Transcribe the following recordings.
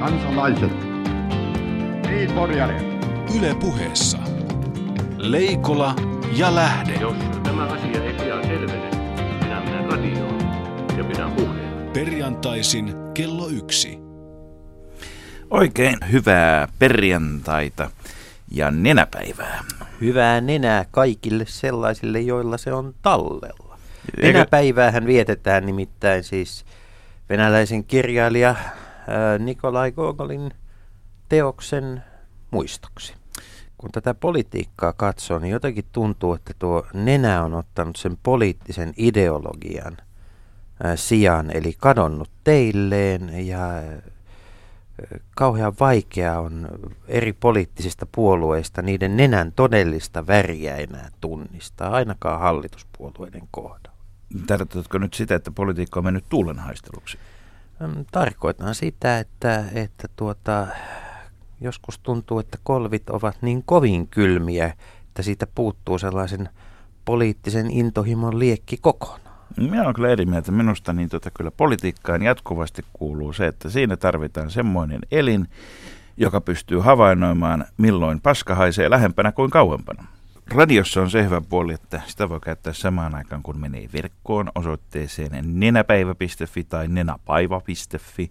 kansalaiset. Niin, Porjari. Yle puheessa. Leikola ja Lähde. Jos tämä asia ei pian selvene, minä menen radioon ja pidän puheen. Perjantaisin kello yksi. Oikein hyvää perjantaita ja nenäpäivää. Hyvää nenää kaikille sellaisille, joilla se on tallella. Nenäpäiväähän vietetään nimittäin siis venäläisen kirjailija Nikolai Gogolin teoksen muistoksi. Kun tätä politiikkaa katsoo, niin jotenkin tuntuu, että tuo nenä on ottanut sen poliittisen ideologian ää, sijaan, eli kadonnut teilleen ja ää, kauhean vaikea on eri poliittisista puolueista niiden nenän todellista väriä enää tunnistaa, ainakaan hallituspuolueiden kohdalla. Tarkoitatko nyt sitä, että politiikka on mennyt tuulenhaisteluksi? Tarkoitan sitä, että, että tuota, joskus tuntuu, että kolvit ovat niin kovin kylmiä, että siitä puuttuu sellaisen poliittisen intohimon liekki kokonaan. Minä olen kyllä eri mieltä. Minusta niin tota, kyllä politiikkaan jatkuvasti kuuluu se, että siinä tarvitaan semmoinen elin, joka pystyy havainnoimaan, milloin paska haisee lähempänä kuin kauempana. Radiossa on se hyvä puoli, että sitä voi käyttää samaan aikaan, kun menee verkkoon osoitteeseen nenäpäivä.fi tai nenäpaiva.fi.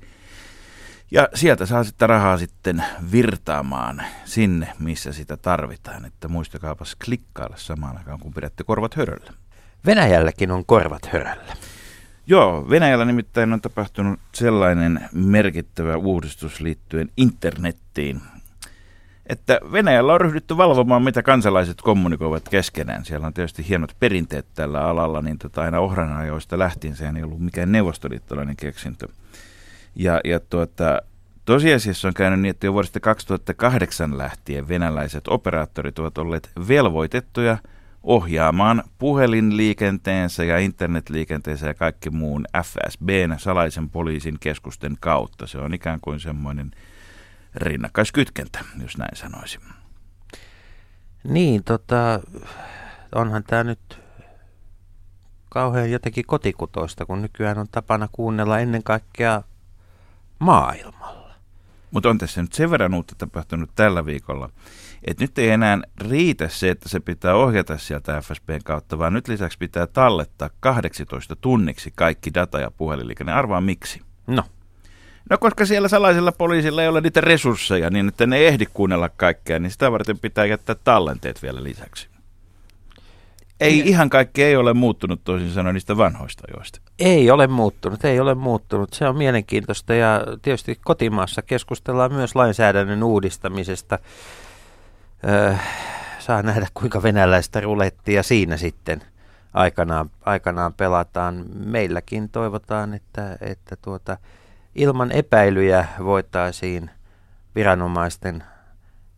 Ja sieltä saa sitten rahaa sitten virtaamaan sinne, missä sitä tarvitaan. Että muistakaapas klikkailla samaan aikaan, kun pidätte korvat höröllä. Venäjälläkin on korvat höröllä. Joo, Venäjällä nimittäin on tapahtunut sellainen merkittävä uudistus liittyen internettiin, että Venäjällä on ryhdytty valvomaan, mitä kansalaiset kommunikoivat keskenään. Siellä on tietysti hienot perinteet tällä alalla, niin tota aina ohran ajoista lähtien sehän ei ollut mikään neuvostoliittolainen keksintö. Ja, ja tuota, tosiasiassa on käynyt niin, että jo vuodesta 2008 lähtien venäläiset operaattorit ovat olleet velvoitettuja ohjaamaan puhelinliikenteensä ja internetliikenteensä ja kaikki muun FSBn, salaisen poliisin keskusten kautta. Se on ikään kuin semmoinen rinnakkaiskytkentä, jos näin sanoisin. Niin, tota, onhan tämä nyt kauhean jotenkin kotikutoista, kun nykyään on tapana kuunnella ennen kaikkea maailmalla. Mutta on tässä nyt sen verran uutta tapahtunut tällä viikolla, että nyt ei enää riitä se, että se pitää ohjata sieltä FSBn kautta, vaan nyt lisäksi pitää tallettaa 18 tunniksi kaikki data ja puhelinliikenne. Arvaa miksi? No, No koska siellä salaisella poliisilla ei ole niitä resursseja, niin että ne ei ehdi kuunnella kaikkea, niin sitä varten pitää jättää tallenteet vielä lisäksi. Ei ihan kaikki ei ole muuttunut toisin sanoen niistä vanhoista ajoista. ei ole muuttunut, ei ole muuttunut. Se on mielenkiintoista ja tietysti kotimaassa keskustellaan myös lainsäädännön uudistamisesta. Öö, saa nähdä, kuinka venäläistä rulettia siinä sitten aikanaan, aikanaan pelataan. Meilläkin toivotaan, että, että tuota, ilman epäilyjä voitaisiin viranomaisten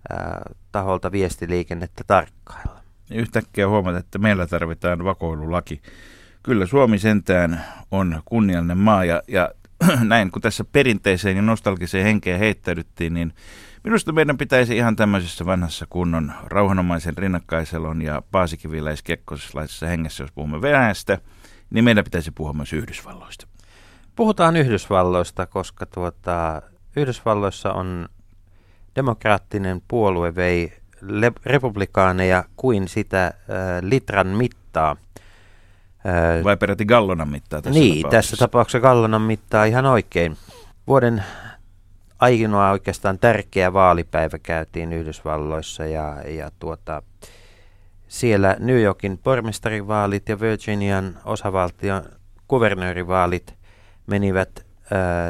ää, taholta viestiliikennettä tarkkailla. Yhtäkkiä huomata, että meillä tarvitaan vakoilulaki. Kyllä Suomi sentään on kunniallinen maa ja, ja näin kun tässä perinteiseen ja nostalgiseen henkeen heittäydyttiin, niin minusta meidän pitäisi ihan tämmöisessä vanhassa kunnon rauhanomaisen rinnakkaiselon ja paasikiviläiskekkosilaisessa hengessä, jos puhumme Venäjästä, niin meidän pitäisi puhua myös Yhdysvalloista. Puhutaan Yhdysvalloista, koska tuota, Yhdysvalloissa on demokraattinen puolue vei le- republikaaneja kuin sitä äh, litran mittaa. Äh, Vai peräti gallonan mittaa tässä niin, tapauksessa? tässä tapauksessa gallonan mittaa ihan oikein. Vuoden ainoa oikeastaan tärkeä vaalipäivä käytiin Yhdysvalloissa ja, ja tuota, siellä New Yorkin pormestarivaalit ja Virginian osavaltion kuvernöörivaalit menivät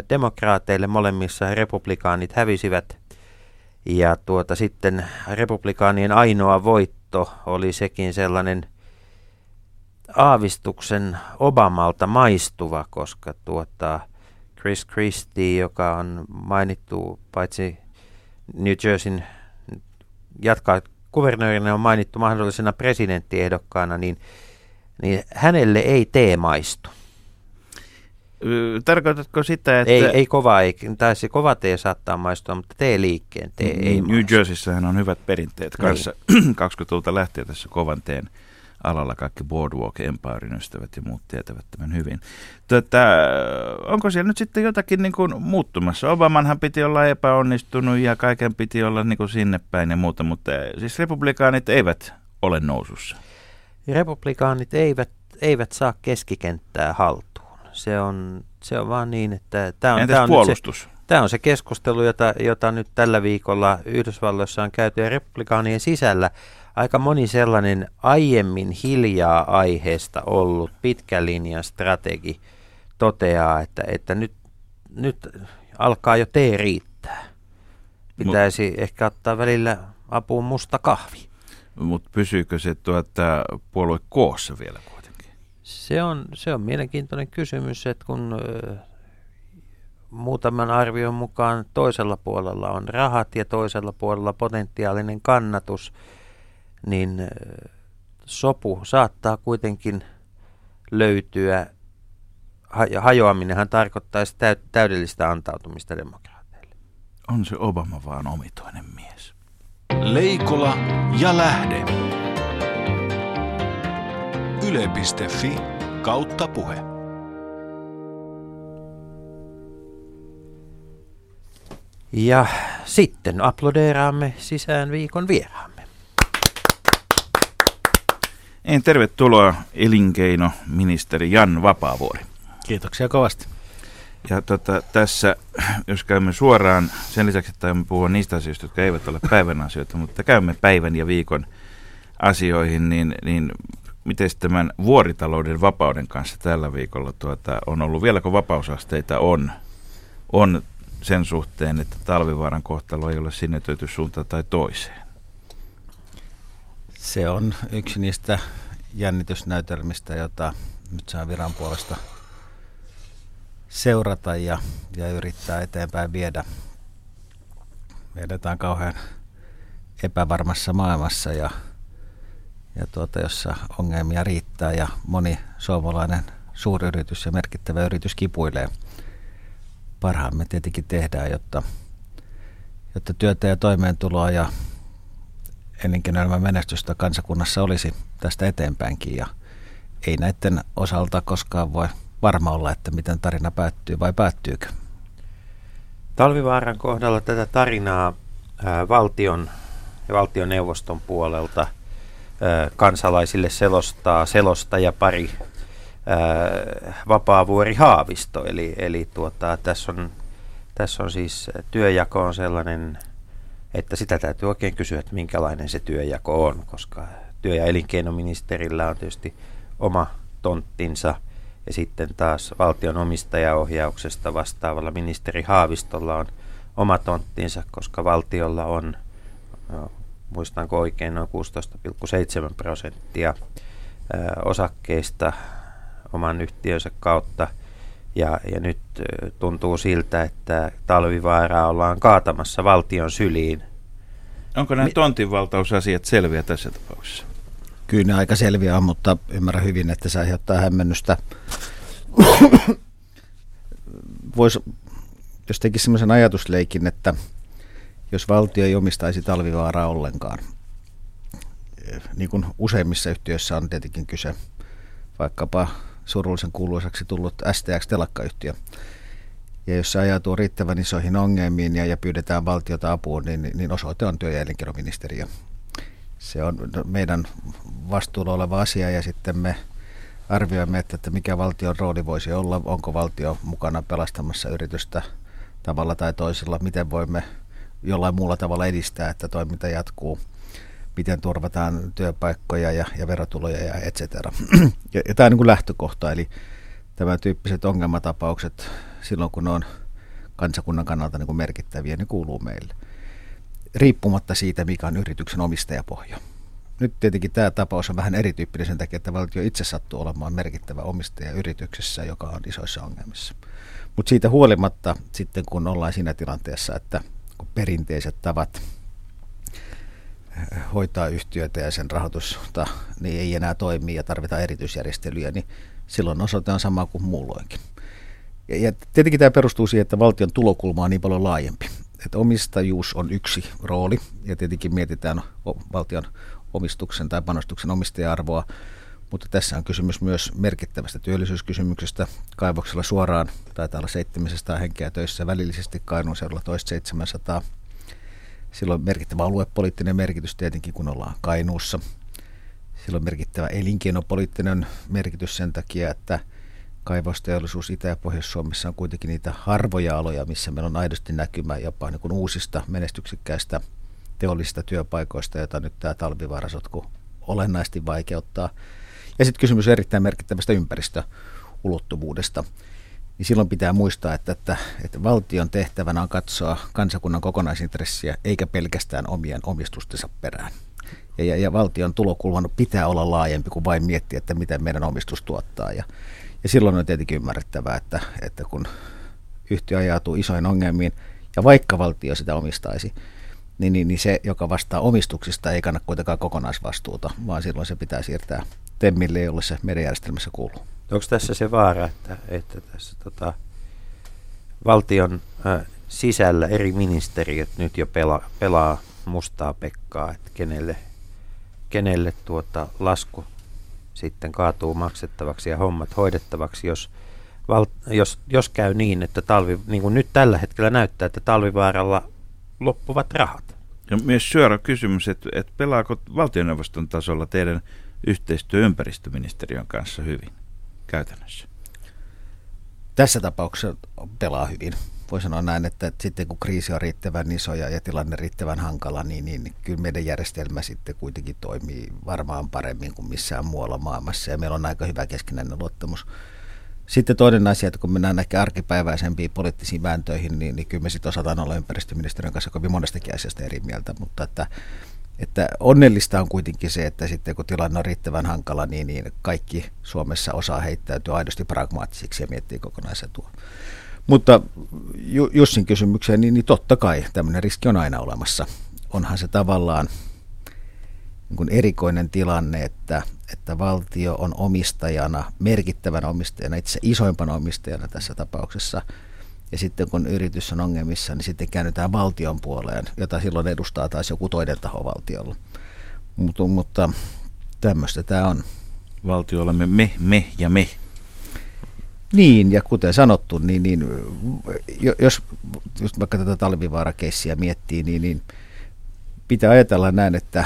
demokraateille molemmissa, republikaanit hävisivät. Ja tuota, sitten republikaanien ainoa voitto oli sekin sellainen aavistuksen Obamalta maistuva, koska tuota, Chris Christie, joka on mainittu paitsi New Jerseyn jatkaa kuvernöörinä on mainittu mahdollisena presidenttiehdokkaana, niin, niin hänelle ei tee maistu. Tarkoitatko sitä, että Ei, ei kova, ei, tai se kova tee saattaa maistua, mutta tee-liikkeen tee ei New maistu. Jerseysähän on hyvät perinteet Niin. kanssa 20-luvulta lähtien tässä kovan teen alalla kaikki Boardwalk Empirein ystävät ja muut tietävät tämän hyvin. Tota, onko siellä nyt sitten jotakin niin kuin muuttumassa? Obamanhan piti olla epäonnistunut ja kaiken piti olla niin kuin sinne päin ja muuta, mutta siis republikaanit eivät ole nousussa. Republikaanit eivät, eivät saa keskikenttää haltuun. Se on, se on vaan niin, että tämä on, tämä on puolustus? Se, tämä on se keskustelu, jota, jota nyt tällä viikolla Yhdysvalloissa on käyty ja republikaanien sisällä aika moni sellainen aiemmin hiljaa aiheesta ollut pitkän linjan strategi toteaa, että, että nyt, nyt alkaa jo tee riittää. Pitäisi Mut, ehkä ottaa välillä apuun musta kahvi. Mutta pysyykö se tuota, puolue koossa vielä? Se on, se on mielenkiintoinen kysymys, että kun muutaman arvion mukaan toisella puolella on rahat ja toisella puolella potentiaalinen kannatus, niin sopu saattaa kuitenkin löytyä. Hajoaminenhan tarkoittaisi täydellistä antautumista demokraateille. On se Obama vaan omituinen mies. Leikola ja lähde. Yle.fi kautta puhe. Ja sitten aplodeeraamme sisään viikon vieraamme. En tervetuloa elinkeinoministeri Jan Vapaavuori. Kiitoksia kovasti. Ja tota, tässä, jos käymme suoraan, sen lisäksi, että me puhua niistä asioista, jotka eivät ole päivän asioita, mutta käymme päivän ja viikon asioihin, niin, niin miten tämän vuoritalouden vapauden kanssa tällä viikolla tuota, on ollut, vieläkö vapausasteita on, on sen suhteen, että talvivaaran kohtalo ei ole sinetöity suuntaan tai toiseen? Se on yksi niistä jännitysnäytelmistä, jota nyt saa viran puolesta seurata ja, ja yrittää eteenpäin viedä. Me edetään kauhean epävarmassa maailmassa ja, ja tuota, jossa ongelmia riittää ja moni suomalainen suuryritys ja merkittävä yritys kipuilee. Parhaamme tietenkin tehdään, jotta, jotta työtä ja toimeentuloa ja elinkeinoelämän menestystä kansakunnassa olisi tästä eteenpäinkin ja ei näiden osalta koskaan voi varma olla, että miten tarina päättyy vai päättyykö. Talvivaaran kohdalla tätä tarinaa ää, valtion ja valtioneuvoston puolelta kansalaisille selostaa selostaja pari Vapaavuori Haavisto. Eli, eli tuota, tässä, on, tässä on siis työjako on sellainen että sitä täytyy oikein kysyä, että minkälainen se työjako on, koska työ- ja elinkeinoministerillä on tietysti oma tonttinsa ja sitten taas valtion omistajaohjauksesta vastaavalla ministeri Haavistolla on oma tonttinsa, koska valtiolla on, no, muistanko oikein, noin 16,7 prosenttia osakkeista oman yhtiönsä kautta. Ja, ja nyt tuntuu siltä, että talvivaaraa ollaan kaatamassa valtion syliin. Onko nämä tontinvaltausasiat selviä tässä tapauksessa? Kyllä ne aika selviä on, mutta ymmärrän hyvin, että se aiheuttaa hämmennystä. Voisi, jos tekisi sellaisen ajatusleikin, että jos valtio ei omistaisi talvivaaraa ollenkaan, niin kuin useimmissa yhtiöissä on tietenkin kyse, vaikkapa surullisen kuuluisaksi tullut STX-telakkayhtiö. Ja jos se ajatuu riittävän isoihin ongelmiin ja, ja pyydetään valtiota apuun, niin, niin osoite on työ- ja elinkeinoministeriö. Se on meidän vastuulla oleva asia ja sitten me arvioimme, että, että mikä valtion rooli voisi olla, onko valtio mukana pelastamassa yritystä tavalla tai toisella, miten voimme jollain muulla tavalla edistää, että toiminta jatkuu – miten turvataan työpaikkoja ja, ja verotuloja ja et cetera. ja, ja tämä on niin kuin lähtökohta, eli tämän tyyppiset ongelmatapaukset silloin, kun ne on kansakunnan kannalta niin kuin merkittäviä, ne kuuluu meille. Riippumatta siitä, mikä on yrityksen omistajapohja. Nyt tietenkin tämä tapaus on vähän erityyppinen sen takia, että valtio itse sattuu olemaan merkittävä omistaja yrityksessä, joka on isoissa ongelmissa. Mutta siitä huolimatta sitten, kun ollaan siinä tilanteessa, että kun perinteiset tavat hoitaa yhtiötä ja sen rahoitusta niin ei enää toimi ja tarvitaan erityisjärjestelyjä, niin silloin osoite on sama kuin muulloinkin. Ja, ja tietenkin tämä perustuu siihen, että valtion tulokulma on niin paljon laajempi. Että omistajuus on yksi rooli ja tietenkin mietitään valtion omistuksen tai panostuksen omistaja-arvoa, mutta tässä on kysymys myös merkittävästä työllisyyskysymyksestä. Kaivoksella suoraan taitaa olla 700 henkeä töissä, välillisesti Kainuun seudulla toista 700. Sillä on merkittävä aluepoliittinen merkitys tietenkin, kun ollaan Kainuussa. Sillä on merkittävä elinkeinopoliittinen merkitys sen takia, että kaivosteollisuus Itä- ja Pohjois-Suomessa on kuitenkin niitä harvoja aloja, missä meillä on aidosti näkymä jopa niin kuin uusista menestyksekkäistä teollisista työpaikoista, joita nyt tämä talvivaarasotku olennaisesti vaikeuttaa. Ja sitten kysymys erittäin merkittävästä ympäristöulottuvuudesta. Niin silloin pitää muistaa, että, että, että valtion tehtävänä on katsoa kansakunnan kokonaisintressiä, eikä pelkästään omien omistustensa perään. Ja, ja, ja valtion tulokulman pitää olla laajempi kuin vain miettiä, että miten meidän omistus tuottaa. Ja, ja silloin on tietenkin ymmärrettävää, että, että kun yhtiö ajautuu isoin ongelmiin, ja vaikka valtio sitä omistaisi, niin, niin, niin se, joka vastaa omistuksista, ei kanna kuitenkaan kokonaisvastuuta, vaan silloin se pitää siirtää Temmille, jolle se merijärjestelmässä kuuluu. Onko tässä se vaara, että, että tässä tota, valtion äh, sisällä eri ministeriöt nyt jo pela, pelaa mustaa pekkaa, että kenelle, kenelle tuota lasku sitten kaatuu maksettavaksi ja hommat hoidettavaksi, jos, val, jos, jos käy niin, että talvi, niin kuin nyt tällä hetkellä näyttää, että talvivaaralla loppuvat rahat. Ja myös suora kysymys, että, että pelaako valtioneuvoston tasolla teidän yhteistyö ympäristöministeriön kanssa hyvin käytännössä? Tässä tapauksessa pelaa hyvin. Voi sanoa näin, että, sitten kun kriisi on riittävän iso ja, ja tilanne riittävän hankala, niin, niin kyllä meidän järjestelmä sitten kuitenkin toimii varmaan paremmin kuin missään muualla maailmassa. Ja meillä on aika hyvä keskinäinen luottamus. Sitten toinen asia, että kun mennään ehkä arkipäiväisempiin poliittisiin vääntöihin, niin, niin kyllä me sitten osataan olla ympäristöministeriön kanssa kovin monestakin asiasta eri mieltä, mutta että, että onnellista on kuitenkin se, että sitten kun tilanne on riittävän hankala, niin, niin kaikki Suomessa osaa heittäytyä aidosti pragmaattisiksi ja miettiä kokonaisetua. Mutta Jussin kysymykseen, niin, niin totta kai tämmöinen riski on aina olemassa. Onhan se tavallaan niin kuin erikoinen tilanne, että, että valtio on omistajana, merkittävänä omistajana, itse isoimpana omistajana tässä tapauksessa. Ja sitten kun yritys on ongelmissa, niin sitten käännytään valtion puoleen, jota silloin edustaa taas joku toinen taho valtiolla. Mutta, mutta tämmöistä tämä on. Valtio olemme me, me ja me. Niin, ja kuten sanottu, niin, niin jos just vaikka tätä talvivaarakeissiä miettii, niin, niin pitää ajatella näin, että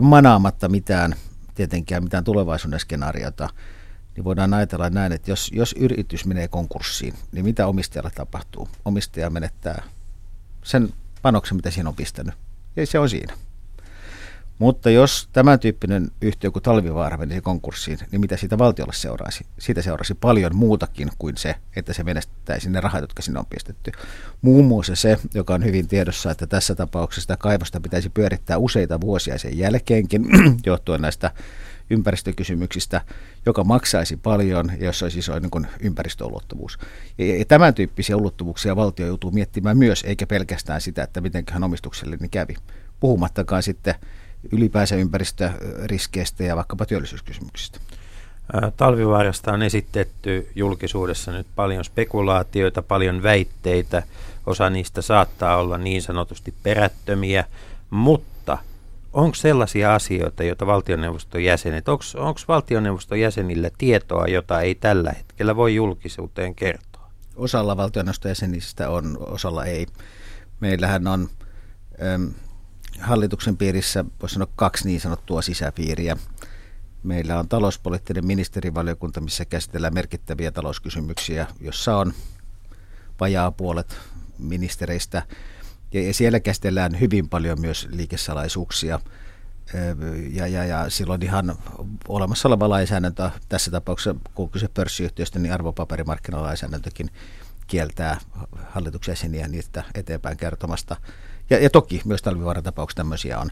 manaamatta mitään, tietenkään mitään tulevaisuuden skenaariota, niin voidaan ajatella näin, että jos, jos yritys menee konkurssiin, niin mitä omistajalle tapahtuu? Omistaja menettää sen panoksen, mitä siinä on pistänyt. Ja se on siinä. Mutta jos tämän tyyppinen yhtiö kuin Talvivaara menisi konkurssiin, niin mitä siitä valtiolle seuraisi? Siitä seurasi paljon muutakin kuin se, että se menettäisi ne rahat, jotka sinne on pistetty. Muun muassa se, joka on hyvin tiedossa, että tässä tapauksessa kaivosta pitäisi pyörittää useita vuosia sen jälkeenkin, johtuen näistä ympäristökysymyksistä, joka maksaisi paljon ja jossa olisi iso niin kuin ympäristöulottuvuus. Ja, ja tämän tyyppisiä ulottuvuuksia valtio joutuu miettimään myös, eikä pelkästään sitä, että mitenköhän omistuksellinen kävi. Puhumattakaan sitten ylipäänsä ympäristöriskeistä ja vaikkapa työllisyyskysymyksistä? Talvivaarasta on esitetty julkisuudessa nyt paljon spekulaatioita, paljon väitteitä. Osa niistä saattaa olla niin sanotusti perättömiä, mutta onko sellaisia asioita, joita valtioneuvoston jäsenet, onko valtioneuvoston jäsenillä tietoa, jota ei tällä hetkellä voi julkisuuteen kertoa? Osalla valtioneuvoston jäsenistä on, osalla ei. Meillähän on hallituksen piirissä, voisi sanoa kaksi niin sanottua sisäpiiriä. Meillä on talouspoliittinen ministerivaliokunta, missä käsitellään merkittäviä talouskysymyksiä, jossa on vajaa puolet ministereistä. Ja siellä käsitellään hyvin paljon myös liikesalaisuuksia. Ja, ja, ja silloin ihan olemassa oleva lainsäädäntö, tässä tapauksessa kun kyse pörssiyhtiöstä, niin arvopaperimarkkinalainsäädäntökin kieltää hallituksen jäseniä niistä eteenpäin kertomasta. Ja, ja toki myös talvivaaran tapauksessa tämmöisiä on.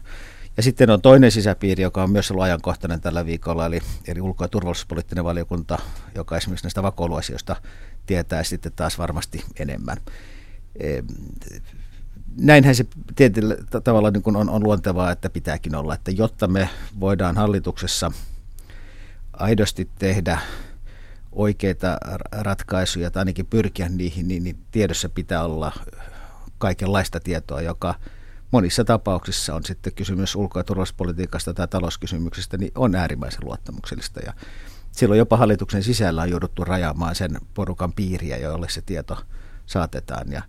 Ja sitten on toinen sisäpiiri, joka on myös ollut ajankohtainen tällä viikolla, eli, eli ulko- ja turvallisuuspoliittinen valiokunta, joka esimerkiksi näistä vakoiluasioista tietää sitten taas varmasti enemmän. Näinhän se tietyllä tavalla niin kuin on, on luontevaa, että pitääkin olla, että jotta me voidaan hallituksessa aidosti tehdä oikeita ratkaisuja tai ainakin pyrkiä niihin, niin, niin tiedossa pitää olla kaikenlaista tietoa, joka monissa tapauksissa on sitten kysymys ulko- ja turvallisuuspolitiikasta tai talouskysymyksistä, niin on äärimmäisen luottamuksellista. Ja silloin jopa hallituksen sisällä on jouduttu rajaamaan sen porukan piiriä, jolle se tieto saatetaan. Ja,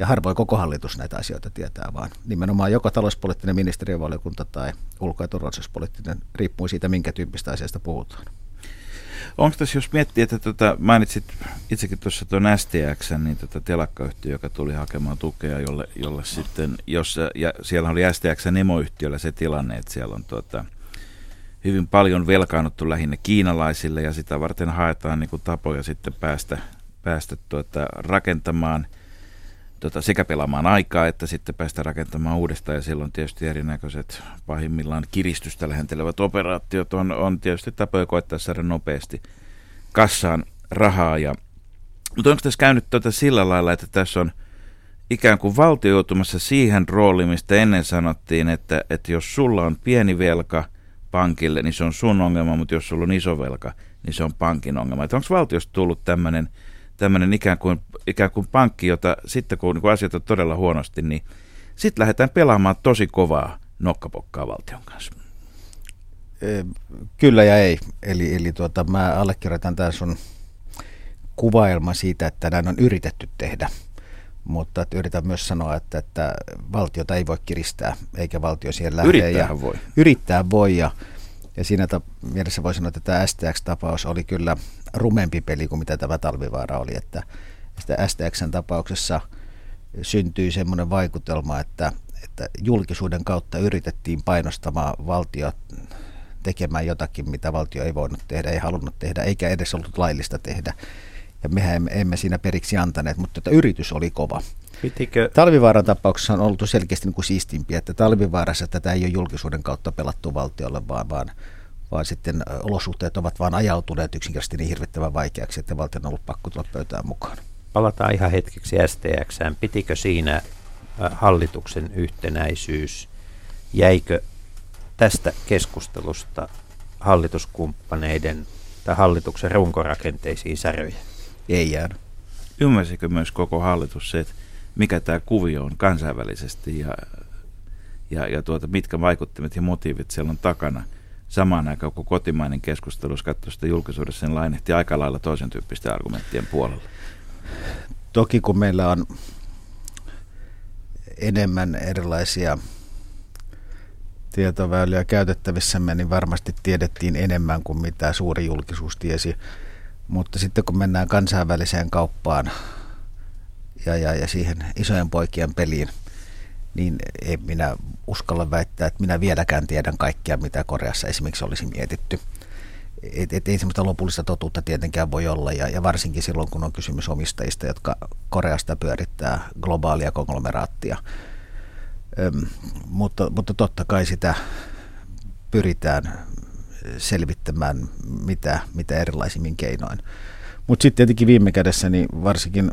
ja harvoin koko hallitus näitä asioita tietää, vaan nimenomaan joko talouspoliittinen ministeriövaliokunta tai ulko- ja turvallisuuspoliittinen, riippuu siitä, minkä tyyppistä asiasta puhutaan. Onko tässä, jos miettii, että tuota, mainitsit itsekin tuossa tuon STX, niin tuota telakkayhtiö, joka tuli hakemaan tukea, jolle, jolle sitten, jossa, ja siellä oli STX emoyhtiöllä se tilanne, että siellä on tuota, hyvin paljon velkaannuttu lähinnä kiinalaisille ja sitä varten haetaan niin kuin tapoja sitten päästä, päästä tuota, rakentamaan – tota, sekä pelaamaan aikaa että sitten päästä rakentamaan uudestaan. Ja silloin tietysti erinäköiset pahimmillaan kiristystä lähentelevät operaatiot on, on tietysti tapoja koettaa saada nopeasti kassaan rahaa. Ja, mutta onko tässä käynyt tuota sillä lailla, että tässä on ikään kuin valtio joutumassa siihen rooliin, mistä ennen sanottiin, että, että jos sulla on pieni velka pankille, niin se on sun ongelma, mutta jos sulla on iso velka, niin se on pankin ongelma. Onko valtiosta tullut tämmöinen tämmöinen ikään kuin, ikään kuin pankki, jota sitten kun, niin kun asiat on todella huonosti, niin sitten lähdetään pelaamaan tosi kovaa nokkapokkaa valtion kanssa. Kyllä ja ei. Eli, eli tuota, mä allekirjoitan tämän sun kuvailma siitä, että näin on yritetty tehdä. Mutta että yritän myös sanoa, että, että valtiota ei voi kiristää, eikä valtio siihen lähde. Yrittää ja voi. Yrittää voi ja, ja siinä ta- mielessä voi sanoa, että tämä STX-tapaus oli kyllä rumempi peli kuin mitä tämä talvivaara oli. Että sitä STXn tapauksessa syntyi semmoinen vaikutelma, että, että julkisuuden kautta yritettiin painostamaan valtio tekemään jotakin, mitä valtio ei voinut tehdä, ei halunnut tehdä, eikä edes ollut laillista tehdä. Ja mehän emme, emme siinä periksi antaneet, mutta että yritys oli kova. Pitikö? Talvivaaran tapauksessa on ollut selkeästi niin kuin siistimpiä, että talvivaarassa tätä ei ole julkisuuden kautta pelattu valtiolle, vaan, vaan vaan sitten olosuhteet ovat vain ajautuneet yksinkertaisesti niin hirvittävän vaikeaksi, että valtion on ollut pakko tulla pöytään mukaan. Palataan ihan hetkeksi STX. Pitikö siinä hallituksen yhtenäisyys? Jäikö tästä keskustelusta hallituskumppaneiden tai hallituksen runkorakenteisiin säröjä? Ei jäänyt. Ymmärsikö myös koko hallitus se, että mikä tämä kuvio on kansainvälisesti ja, ja, ja tuota, mitkä vaikuttimet ja motiivit siellä on takana – samaan aikaan, kun kotimainen keskustelu, jos katsoi sitä julkisuudessa, sen lainehti aika lailla toisen tyyppisten argumenttien puolella. Toki kun meillä on enemmän erilaisia tietoväyliä käytettävissämme, niin varmasti tiedettiin enemmän kuin mitä suuri julkisuus tiesi. Mutta sitten kun mennään kansainväliseen kauppaan ja, ja, ja siihen isojen poikien peliin, niin en minä uskalla väittää, että minä vieläkään tiedän kaikkea, mitä Koreassa esimerkiksi olisi mietitty. Et, et ei semmoista lopullista totuutta tietenkään voi olla, ja, ja varsinkin silloin, kun on kysymys omistajista, jotka Koreasta pyörittää globaalia konglomeraattia. Öm, mutta, mutta totta kai sitä pyritään selvittämään mitä, mitä erilaisimmin keinoin. Mutta sitten tietenkin viime kädessä, niin varsinkin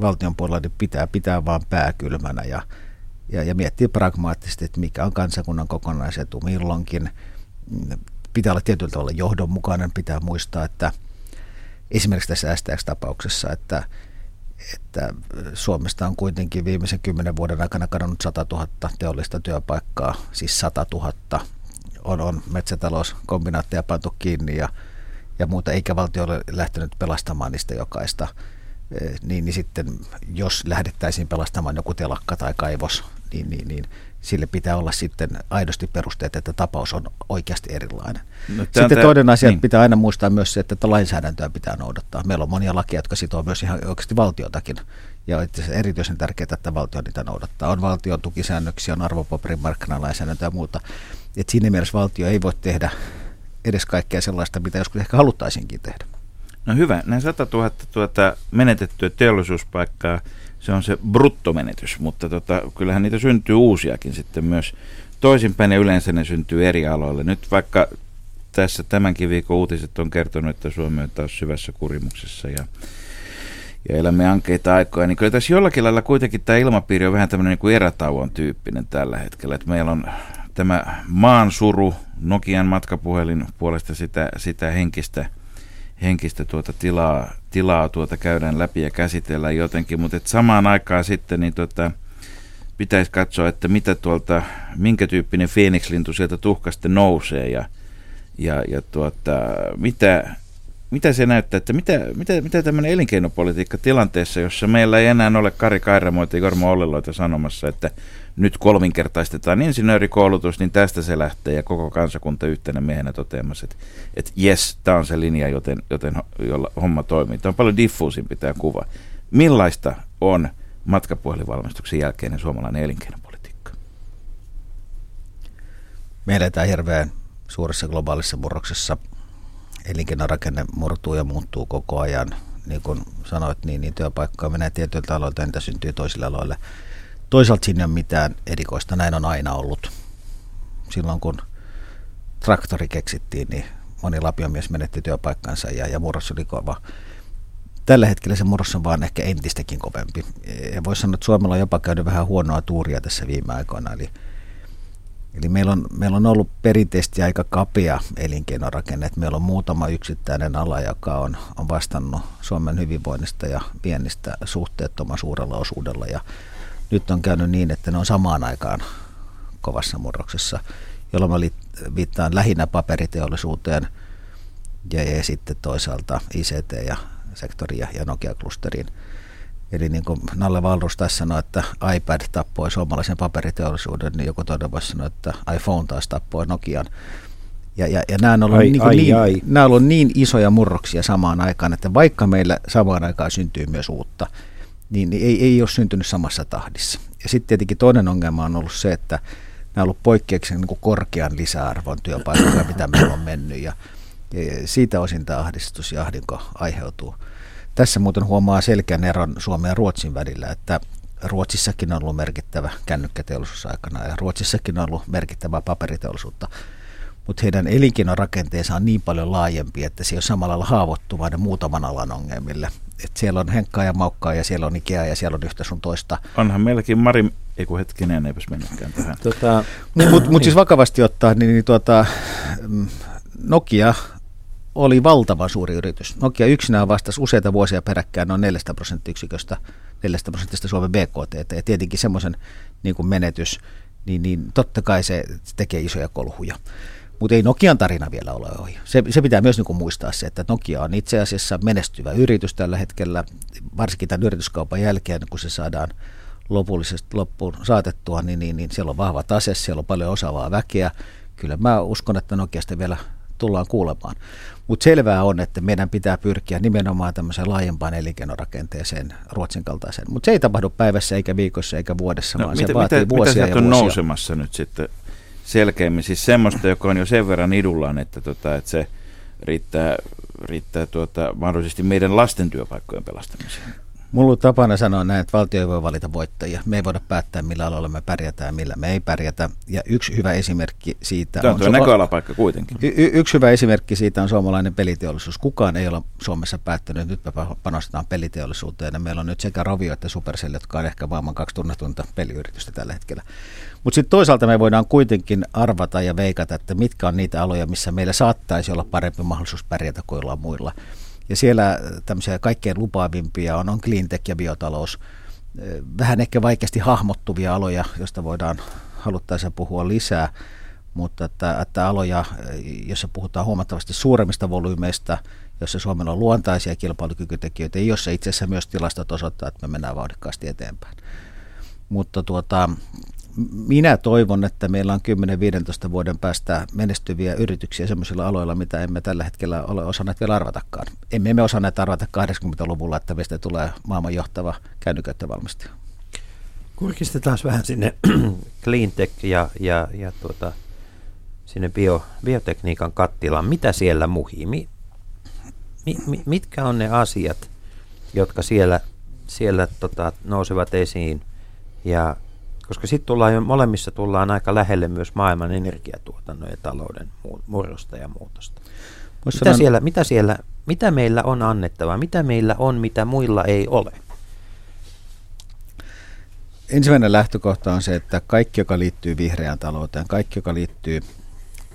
valtion puolella niin pitää pitää vaan pää kylmänä ja – ja, ja miettiä pragmaattisesti, että mikä on kansakunnan kokonaisetu milloinkin. Pitää olla tietyllä tavalla johdonmukainen, pitää muistaa, että esimerkiksi tässä STX-tapauksessa, että, että Suomesta on kuitenkin viimeisen kymmenen vuoden aikana kadonnut 100 000 teollista työpaikkaa, siis 100 000 on, on metsätalouskombinaatteja pantu kiinni ja, ja muuta, eikä valtio ole lähtenyt pelastamaan niistä jokaista. Niin, niin sitten jos lähdettäisiin pelastamaan joku telakka tai kaivos, niin, niin, niin sille pitää olla sitten aidosti perusteet, että tapaus on oikeasti erilainen. No, sitten tämä, toinen asia, niin. pitää aina muistaa myös se, että lainsäädäntöä pitää noudattaa. Meillä on monia lakeja, jotka sitoo myös ihan oikeasti valtiotakin. Ja on erityisen tärkeää, että valtio niitä noudattaa. On valtion tukisäännöksiä, on arvopaperin markkinalainsäädäntöä ja muuta. Et siinä mielessä valtio ei voi tehdä edes kaikkea sellaista, mitä joskus ehkä haluttaisinkin tehdä. No hyvä, nämä 100 000 tuota menetettyä teollisuuspaikkaa, se on se bruttomenetys, mutta tota, kyllähän niitä syntyy uusiakin sitten myös toisinpäin ja yleensä ne syntyy eri aloille. Nyt vaikka tässä tämänkin viikon uutiset on kertonut, että Suomi on taas syvässä kurimuksessa ja, ja elämme ankeita aikoja, niin kyllä tässä jollakin lailla kuitenkin tämä ilmapiiri on vähän tämmöinen niin kuin erätauon tyyppinen tällä hetkellä. Että meillä on tämä maan suru, Nokian matkapuhelin puolesta sitä, sitä henkistä – henkistä tuota tilaa, tilaa tuota käydään läpi ja käsitellään jotenkin, mutta samaan aikaan sitten niin tuota, pitäisi katsoa, että mitä tuolta, minkä tyyppinen Phoenix-lintu sieltä tuhkasta nousee ja, ja, ja tuota, mitä, mitä se näyttää, että mitä, mitä, mitä tämmöinen elinkeinopolitiikka tilanteessa, jossa meillä ei enää ole Kari Kairamoita ja Jorma Olleloita sanomassa, että nyt kolminkertaistetaan insinöörikoulutus, niin tästä se lähtee ja koko kansakunta yhtenä miehenä toteamassa, että, että jes, tämä on se linja, joten, joten jolla homma toimii. Tämä on paljon diffuusimpi tämä kuva. Millaista on matkapuhelinvalmistuksen jälkeinen suomalainen elinkeinopolitiikka? Me eletään hirveän suuressa globaalissa murroksessa. Elinkeinorakenne murtuu ja muuttuu koko ajan. Niin kuin sanoit, niin, niin työpaikkoja menee tietyiltä aloilta, entä syntyy toisille aloille. Toisaalta siinä ei ole mitään erikoista, näin on aina ollut. Silloin kun traktori keksittiin, niin moni lapiomies menetti työpaikkansa ja, ja murros oli kova. Tällä hetkellä se murros on vaan ehkä entistäkin kovempi. Ja voisi sanoa, että Suomella on jopa käynyt vähän huonoa tuuria tässä viime aikoina. Eli, eli meillä, on, meillä on ollut perinteisesti aika kapea elinkeinorakenne. Meillä on muutama yksittäinen ala, joka on, on vastannut Suomen hyvinvoinnista ja viennistä suhteettoman suurella osuudella. Ja nyt on käynyt niin, että ne on samaan aikaan kovassa murroksessa, jolloin mä viittaan lähinnä paperiteollisuuteen ja, ja sitten toisaalta ICT- ja sektoria ja Nokia-klusteriin. Eli niin kuin Nalle Valrus tässä sanoi, että iPad tappoi suomalaisen paperiteollisuuden, niin joku toinen voisi sanoa, että iPhone taas tappoi Nokian. Ja, ja, ja nämä, on ollut ai, niin, ai, niin, ai. nämä on ollut niin isoja murroksia samaan aikaan, että vaikka meillä samaan aikaan syntyy myös uutta, niin, niin ei, ei ole syntynyt samassa tahdissa. Ja sitten tietenkin toinen ongelma on ollut se, että nämä on ollut niin korkean lisäarvon työpaikkoja, mitä meillä on mennyt. Ja, ja siitä osin tämä ahdistus ja ahdinko aiheutuu. Tässä muuten huomaa selkeän eron Suomen ja Ruotsin välillä, että Ruotsissakin on ollut merkittävä kännykkäteollisuus aikana ja Ruotsissakin on ollut merkittävää paperiteollisuutta. Mutta heidän elinkeinorakenteensa on niin paljon laajempi, että se on samalla lailla haavoittuvainen muutaman alan ongelmille – että siellä on Henkkaa ja Maukkaa ja siellä on Ikea ja siellä on yhtä sun toista. Onhan meilläkin Mari, ei kun hetkinen, eipäs mennäkään tähän. Tota, Mutta mut, siis vakavasti ottaa, niin, niin tuota, mm, Nokia oli valtavan suuri yritys. Nokia yksinään vastasi useita vuosia peräkkäin noin 4 prosenttiyksiköstä, 4 prosentista Suomen BKT. Ja tietenkin semmoisen niin kuin menetys, niin, niin totta kai se tekee isoja kolhuja. Mutta ei Nokian tarina vielä ole ohi. Se, se pitää myös niin kuin muistaa se, että Nokia on itse asiassa menestyvä yritys tällä hetkellä, varsinkin tämän yrityskaupan jälkeen, kun se saadaan lopullisesti loppuun saatettua, niin, niin, niin siellä on vahva tase, siellä on paljon osaavaa väkeä. Kyllä mä uskon, että Nokiasta vielä tullaan kuulemaan. Mutta selvää on, että meidän pitää pyrkiä nimenomaan tämmöiseen laajempaan elinkeinorakenteeseen Ruotsin kaltaiseen. Mutta se ei tapahdu päivässä eikä viikossa eikä vuodessa, no, vaan mitä, se vaatii mitä, vuosia mitä ja on vuosia. nousemassa nyt sitten selkeämmin. Siis semmoista, joka on jo sen verran idullaan, että, tota, että se riittää, riittää tuota, mahdollisesti meidän lasten työpaikkojen pelastamiseen. Mulla on tapana sanoa näin, että valtio ei voi valita voittajia. Me ei voida päättää, millä aloilla me pärjätään ja millä me ei pärjätä. Ja yksi hyvä esimerkki siitä Tämä on... Tuo näköalapaikka kuitenkin. Y- yksi hyvä esimerkki siitä on suomalainen peliteollisuus. Kukaan ei ole Suomessa päättänyt, että nyt me panostetaan peliteollisuuteen. Ja meillä on nyt sekä Rovio että Supercell, jotka on ehkä maailman kaksi tunnetunta peliyritystä tällä hetkellä. Mutta sitten toisaalta me voidaan kuitenkin arvata ja veikata, että mitkä on niitä aloja, missä meillä saattaisi olla parempi mahdollisuus pärjätä kuin jollain muilla. Ja siellä tämmöisiä kaikkein lupaavimpia on, on cleantech ja biotalous. Vähän ehkä vaikeasti hahmottuvia aloja, joista voidaan haluttaisiin puhua lisää, mutta että, että aloja, joissa puhutaan huomattavasti suuremmista volyymeista, jossa Suomella on luontaisia kilpailukykytekijöitä, jossa itse asiassa myös tilastot osoittaa, että me mennään vauhdikkaasti eteenpäin. Mutta tuota, minä toivon, että meillä on 10-15 vuoden päästä menestyviä yrityksiä sellaisilla aloilla, mitä emme tällä hetkellä ole osanneet vielä arvatakaan. Emme me osanneet arvata 80-luvulla, että meistä tulee maailman johtava kännyköyhtövalmistaja. Kurkistetaan vähän sinne cleantech ja, ja, ja tuota, sinne bio, biotekniikan kattilaan. Mitä siellä muhii? Mi, mi, mitkä on ne asiat, jotka siellä, siellä tota, nousevat esiin ja koska sitten tullaan jo, molemmissa tullaan aika lähelle myös maailman energiatuotannon ja talouden murrosta ja muutosta. Mitä, sanon... siellä, mitä, siellä, mitä meillä on annettavaa, mitä meillä on, mitä muilla ei ole? Ensimmäinen lähtökohta on se, että kaikki, joka liittyy vihreään talouteen, kaikki, joka liittyy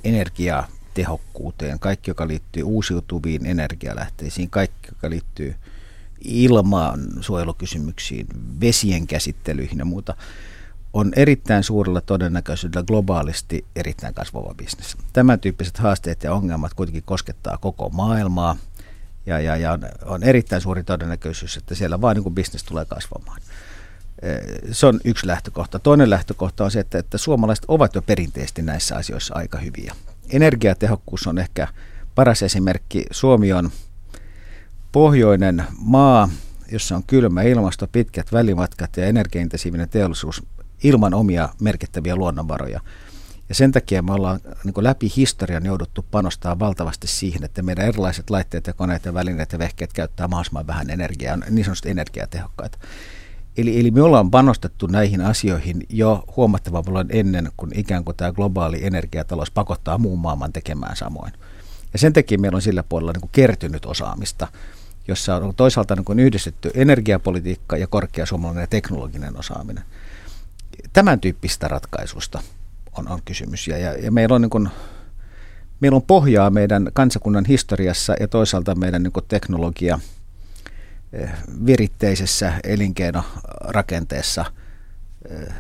energiatehokkuuteen, kaikki, joka liittyy uusiutuviin energialähteisiin, kaikki, joka liittyy ilmaan suojelukysymyksiin, vesien käsittelyihin ja muuta – on erittäin suurella todennäköisyydellä globaalisti erittäin kasvava bisnes. Tämän tyyppiset haasteet ja ongelmat kuitenkin koskettaa koko maailmaa ja, ja, ja on, on erittäin suuri todennäköisyys, että siellä vain niin bisnes tulee kasvamaan. Se on yksi lähtökohta. Toinen lähtökohta on se, että, että suomalaiset ovat jo perinteisesti näissä asioissa aika hyviä. Energiatehokkuus on ehkä paras esimerkki. Suomi on pohjoinen maa, jossa on kylmä ilmasto, pitkät välimatkat ja energiaintensiivinen teollisuus ilman omia merkittäviä luonnonvaroja. Ja sen takia me ollaan niin läpi historian jouduttu panostaa valtavasti siihen, että meidän erilaiset laitteet ja koneet ja välineet ja vehkeet käyttää mahdollisimman vähän energiaa, niin sanotusti energiatehokkaita. Eli, eli me ollaan panostettu näihin asioihin jo huomattavan paljon ennen kuin ikään kuin tämä globaali energiatalous pakottaa muun maailman tekemään samoin. Ja sen takia meillä on sillä puolella niin kuin kertynyt osaamista, jossa on toisaalta niin kuin yhdistetty energiapolitiikka ja korkeasuomalainen teknologinen osaaminen. Tämän tyyppistä ratkaisusta on, on kysymys. Ja, ja, ja meillä, on niin kuin, meillä on pohjaa meidän kansakunnan historiassa ja toisaalta meidän niin teknologia eh, viritteisessä elinkeinorakenteessa eh,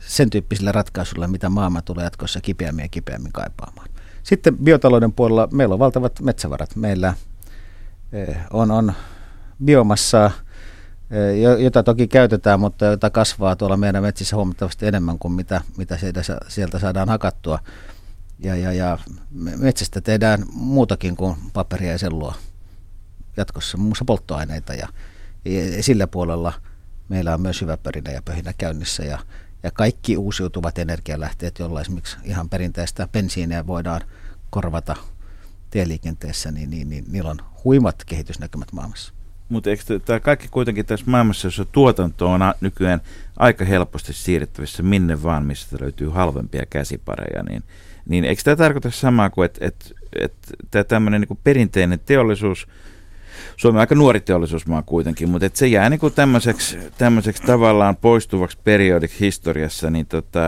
sen tyyppisillä ratkaisuilla, mitä maailma tulee jatkossa kipeämmin ja kipeämmin kaipaamaan. Sitten biotalouden puolella meillä on valtavat metsävarat. Meillä eh, on, on biomassaa, jota toki käytetään, mutta jota kasvaa tuolla meidän metsissä huomattavasti enemmän kuin mitä, mitä sieltä saadaan hakattua. Ja, ja, ja metsästä tehdään muutakin kuin paperia ja sellua jatkossa, muun muassa polttoaineita. Ja, ja sillä puolella meillä on myös hyvä perinne ja pöhinä käynnissä. Ja, ja kaikki uusiutuvat energialähteet, joilla esimerkiksi ihan perinteistä bensiiniä voidaan korvata tieliikenteessä, niin, niin, niin niillä on huimat kehitysnäkymät maailmassa. Mutta tämä kaikki kuitenkin tässä maailmassa, jossa tuotanto on nykyään aika helposti siirrettävissä minne vaan, missä löytyy halvempia käsipareja, niin, niin eikö tämä tarkoita samaa kuin, että et, et, tämä tämmöinen niin perinteinen teollisuus, Suomi on aika nuori teollisuusmaa kuitenkin, mutta et se jää niin kuin tämmöiseksi, tämmöiseksi tavallaan poistuvaksi periodiksi historiassa, niin tota,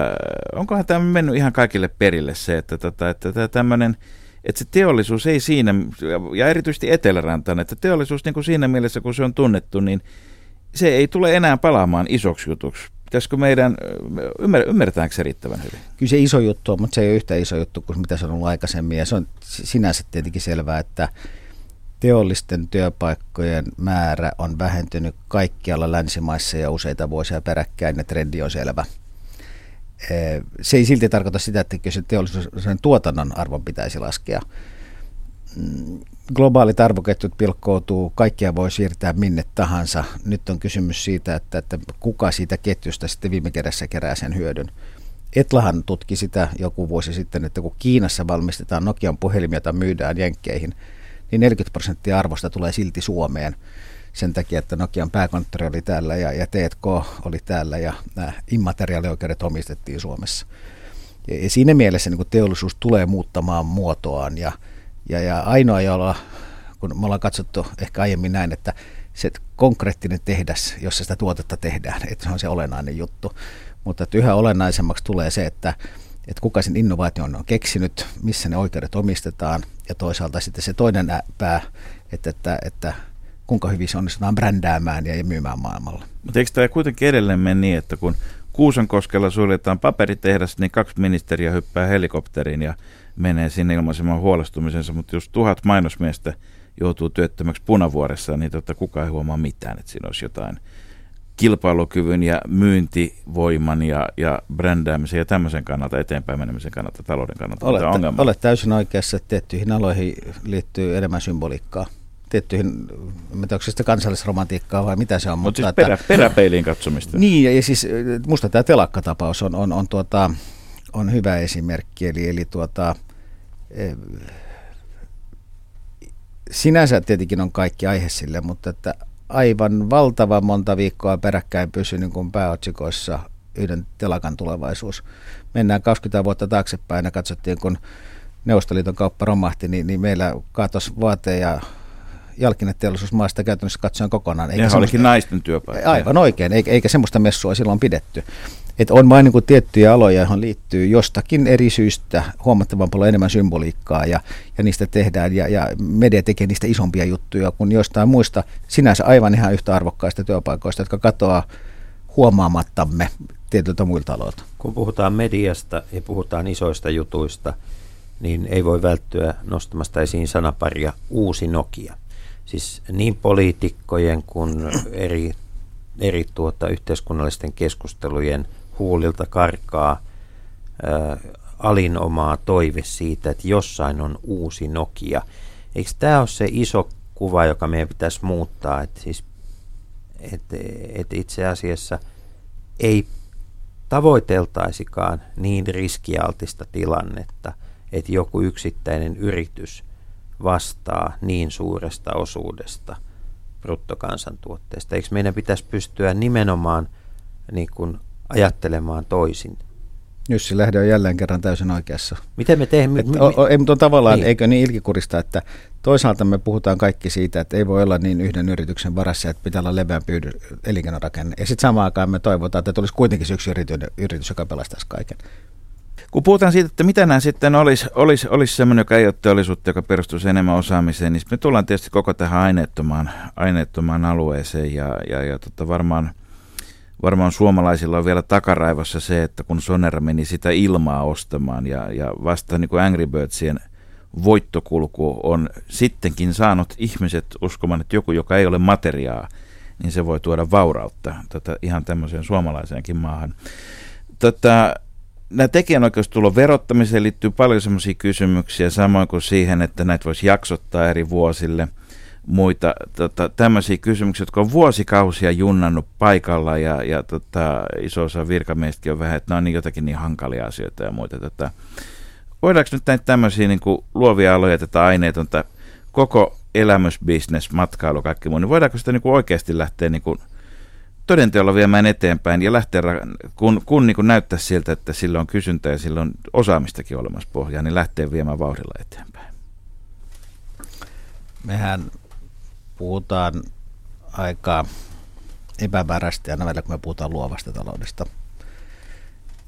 onkohan tämä mennyt ihan kaikille perille se, että, tota, että tämä tämmöinen että se teollisuus ei siinä, ja erityisesti Etelärantaan, että teollisuus niin kuin siinä mielessä, kun se on tunnettu, niin se ei tule enää palaamaan isoksi jutuksi. Pitäisikö meidän, ymmär, ymmärretäänkö se riittävän hyvin? Kyllä se iso juttu on, mutta se ei ole yhtä iso juttu kuin mitä se on ollut aikaisemmin. Ja se on sinänsä tietenkin selvää, että teollisten työpaikkojen määrä on vähentynyt kaikkialla länsimaissa ja useita vuosia peräkkäin, ja trendi on selvä. Se ei silti tarkoita sitä, että se teollisuuden tuotannon arvon pitäisi laskea. Mm, globaalit arvoketjut pilkkoutuu, kaikkia voi siirtää minne tahansa. Nyt on kysymys siitä, että, että kuka siitä ketjusta sitten viime kädessä kerää sen hyödyn. Etlahan tutki sitä joku vuosi sitten, että kun Kiinassa valmistetaan Nokian puhelimia, joita myydään jenkkeihin, niin 40 prosenttia arvosta tulee silti Suomeen sen takia, että Nokian pääkonttori oli täällä ja, ja T&K oli täällä ja nämä immateriaalioikeudet omistettiin Suomessa. Ja, ja siinä mielessä niin teollisuus tulee muuttamaan muotoaan ja, ja, ja ainoa, jolla, kun me ollaan katsottu ehkä aiemmin näin, että se konkreettinen tehdas, jossa sitä tuotetta tehdään, että se on se olennainen juttu. Mutta että yhä olennaisemmaksi tulee se, että, että kuka sen innovaation on keksinyt, missä ne oikeudet omistetaan ja toisaalta sitten se toinen pää, että, että, että kuinka hyvin se onnistutaan brändäämään ja myymään maailmalla. Mutta eikö tämä kuitenkin edelleen mene niin, että kun Kuusankoskella suljetaan paperitehdas, niin kaksi ministeriä hyppää helikopteriin ja menee sinne ilmaisemaan huolestumisensa, mutta jos tuhat mainosmiestä joutuu työttömäksi punavuoressa, niin tota, kukaan ei huomaa mitään, että siinä olisi jotain kilpailukyvyn ja myyntivoiman ja, ja brändäämisen ja tämmöisen kannalta, eteenpäin menemisen kannalta, talouden kannalta. Olet, olet täysin oikeassa, että tiettyihin aloihin liittyy enemmän symboliikkaa tiettyihin, en tiedä, onko se sitä kansallisromantiikkaa vai mitä se on. Mutta siis perä, peräpeiliin katsomista. Niin, ja, ja siis musta tämä telakkatapaus on, on, on, tuota, on hyvä esimerkki. Eli, eli tuota, e, sinänsä tietenkin on kaikki aihe sille, mutta että aivan valtava monta viikkoa peräkkäin pysyi niin kuin pääotsikoissa yhden telakan tulevaisuus. Mennään 20 vuotta taaksepäin ja katsottiin, kun Neuvostoliiton kauppa romahti, niin, niin meillä katosi vaate ja jalkineteollisuusmaasta käytännössä katsoen kokonaan. Eikä ja olikin naisten työpaikka. Aivan oikein, eikä, eikä semmoista messua silloin pidetty. Et on vain niin tiettyjä aloja, joihin liittyy jostakin eri syystä huomattavan paljon enemmän symboliikkaa ja, ja niistä tehdään ja, ja media tekee niistä isompia juttuja kuin jostain muista sinänsä aivan ihan yhtä arvokkaista työpaikoista, jotka katoaa huomaamattamme tietyiltä muilta aloilta. Kun puhutaan mediasta ja puhutaan isoista jutuista, niin ei voi välttyä nostamasta esiin sanaparia uusi Nokia. Siis niin poliitikkojen kuin eri, eri tuota, yhteiskunnallisten keskustelujen huulilta karkaa ää, alinomaa toive siitä, että jossain on uusi Nokia. Eikö tämä ole se iso kuva, joka meidän pitäisi muuttaa, että siis, et, et itse asiassa ei tavoiteltaisikaan niin riskialtista tilannetta, että joku yksittäinen yritys vastaa niin suuresta osuudesta bruttokansantuotteesta. Eikö meidän pitäisi pystyä nimenomaan niin kuin ajattelemaan toisin? Jussi Lähde on jälleen kerran täysin oikeassa. Miten me teemme? Et, o, o, ei, mutta on tavallaan, niin. eikö niin ilkikurista, että toisaalta me puhutaan kaikki siitä, että ei voi olla niin yhden yrityksen varassa, että pitää olla leveämpi elinkeinorakenne. Ja sitten samaan aikaan me toivotaan, että tulisi kuitenkin yksi yritys, yritys joka pelastaisi kaiken. Kun puhutaan siitä, että mitä nämä sitten olisi, olisi, olisi semmoinen, joka ei ole teollisuutta, joka perustuisi enemmän osaamiseen, niin me tullaan tietysti koko tähän aineettomaan, aineettomaan alueeseen ja, ja, ja tota varmaan – varmaan suomalaisilla on vielä takaraivossa se, että kun Sonera meni sitä ilmaa ostamaan ja, ja vasta niin kuin Angry Birdsien voittokulku on sittenkin saanut ihmiset uskomaan, että joku, joka ei ole materiaa, niin se voi tuoda vaurautta tota, ihan tämmöiseen suomalaiseenkin maahan. Tota, nämä tekijänoikeustulon verottamiseen liittyy paljon semmoisia kysymyksiä, samoin kuin siihen, että näitä voisi jaksottaa eri vuosille – muita tota, tämmöisiä kysymyksiä, jotka on vuosikausia junnannut paikalla ja, ja tota, iso osa virkamiestäkin on vähän, että nämä on niin jotakin niin hankalia asioita ja muita. Tota, voidaanko nyt näitä tämmöisiä niin kuin luovia aloja, tätä aineetonta, koko elämysbisnes, matkailu, kaikki muu, niin voidaanko sitä niin kuin oikeasti lähteä niin kuin todenteolla viemään eteenpäin ja lähteä, kun, kun niin näyttää siltä, että sillä on kysyntää ja sillä on osaamistakin olemassa pohjaa, niin lähteä viemään vauhdilla eteenpäin. Mehän puhutaan aika epämääräisesti aina välillä, kun me puhutaan luovasta taloudesta.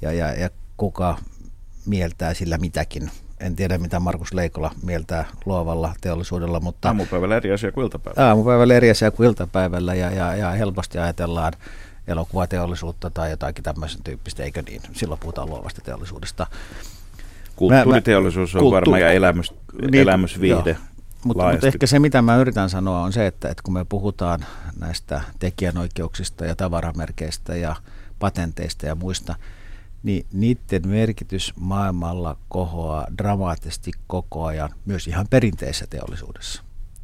Ja, ja, ja kuka mieltää sillä mitäkin. En tiedä, mitä Markus Leikola mieltää luovalla teollisuudella, mutta... Aamupäivällä eri asia kuin iltapäivällä. Aamupäivällä eri asia kuin iltapäivällä ja, ja, ja helposti ajatellaan elokuvateollisuutta tai jotakin tämmöisen tyyppistä, eikö niin? Silloin puhutaan luovasta teollisuudesta. Kulttuuriteollisuus on kulttuuri, varmaan ja elämys, niin, elämysviihde. Joo, mutta, mutta ehkä se, mitä mä yritän sanoa, on se, että, että kun me puhutaan näistä tekijänoikeuksista ja tavaramerkeistä ja patenteista ja muista, niin niiden merkitys maailmalla kohoaa dramaattisesti koko ajan, myös ihan perinteisessä teollisuudessa.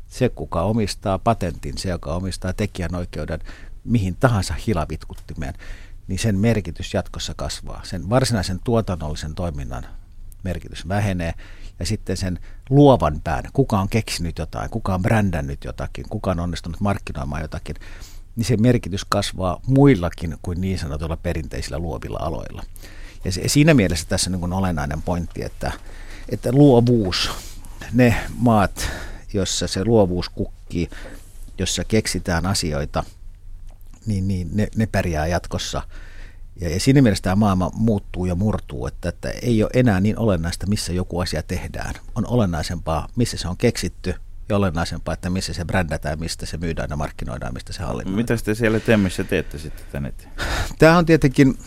Se, kuka omistaa patentin, se, joka omistaa tekijänoikeuden mihin tahansa hilavitkuttimeen, niin sen merkitys jatkossa kasvaa. Sen varsinaisen tuotannollisen toiminnan merkitys vähenee ja sitten sen luovan pään, kuka on keksinyt jotain, kuka on brändännyt jotakin, kuka on onnistunut markkinoimaan jotakin, niin se merkitys kasvaa muillakin kuin niin sanotuilla perinteisillä luovilla aloilla. Ja se, siinä mielessä tässä on niin olennainen pointti, että, että luovuus, ne maat, jossa se luovuus kukkii, jossa keksitään asioita, niin, niin ne, ne pärjää jatkossa – ja, ja siinä mielessä tämä maailma muuttuu ja murtuu, että, että ei ole enää niin olennaista, missä joku asia tehdään. On olennaisempaa, missä se on keksitty ja olennaisempaa, että missä se brändätään, mistä se myydään ja markkinoidaan, mistä se hallinnoidaan. Mitä te siellä Temmissä teette sitten tänne? Tämä on tietenkin,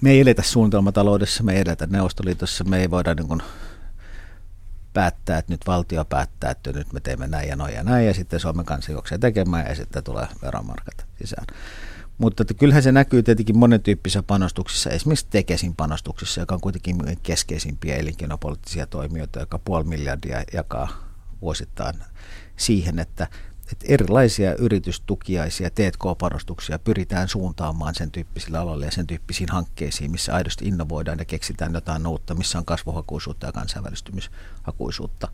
me ei eletä suunnitelmataloudessa, me ei eletä Neuvostoliitossa, me ei voida niin kuin päättää, että nyt valtio päättää, että nyt me teemme näin ja noin ja näin, ja sitten Suomen kanssa juoksee tekemään, ja sitten tulee veromarkat sisään. Mutta että kyllähän se näkyy tietenkin monen tyyppisissä panostuksissa, esimerkiksi Tekesin panostuksissa, joka on kuitenkin keskeisimpiä elinkeinopoliittisia toimijoita, joka puoli miljardia jakaa vuosittain siihen, että, että erilaisia yritystukiaisia T&K-panostuksia pyritään suuntaamaan sen tyyppisille aloille ja sen tyyppisiin hankkeisiin, missä aidosti innovoidaan ja keksitään jotain uutta, missä on kasvuhakuisuutta ja kansainvälistymishakuisuutta.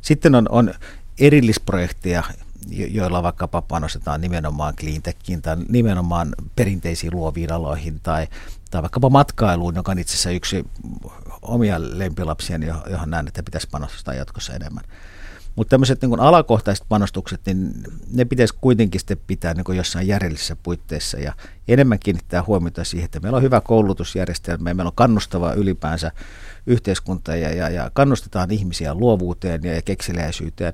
Sitten on, on erillisprojekteja, joilla vaikkapa panostetaan nimenomaan cleantechiin tai nimenomaan perinteisiin luoviin aloihin tai, tai vaikkapa matkailuun, joka on itse asiassa yksi omia lempilapsia, johon näen, että pitäisi panostaa jatkossa enemmän. Mutta tämmöiset niin alakohtaiset panostukset, niin ne pitäisi kuitenkin sitten pitää niin jossain järjellisissä puitteissa ja enemmän kiinnittää huomiota siihen, että meillä on hyvä koulutusjärjestelmä ja meillä on kannustava ylipäänsä yhteiskunta ja, ja, ja kannustetaan ihmisiä luovuuteen ja, ja kekseliäisyyteen,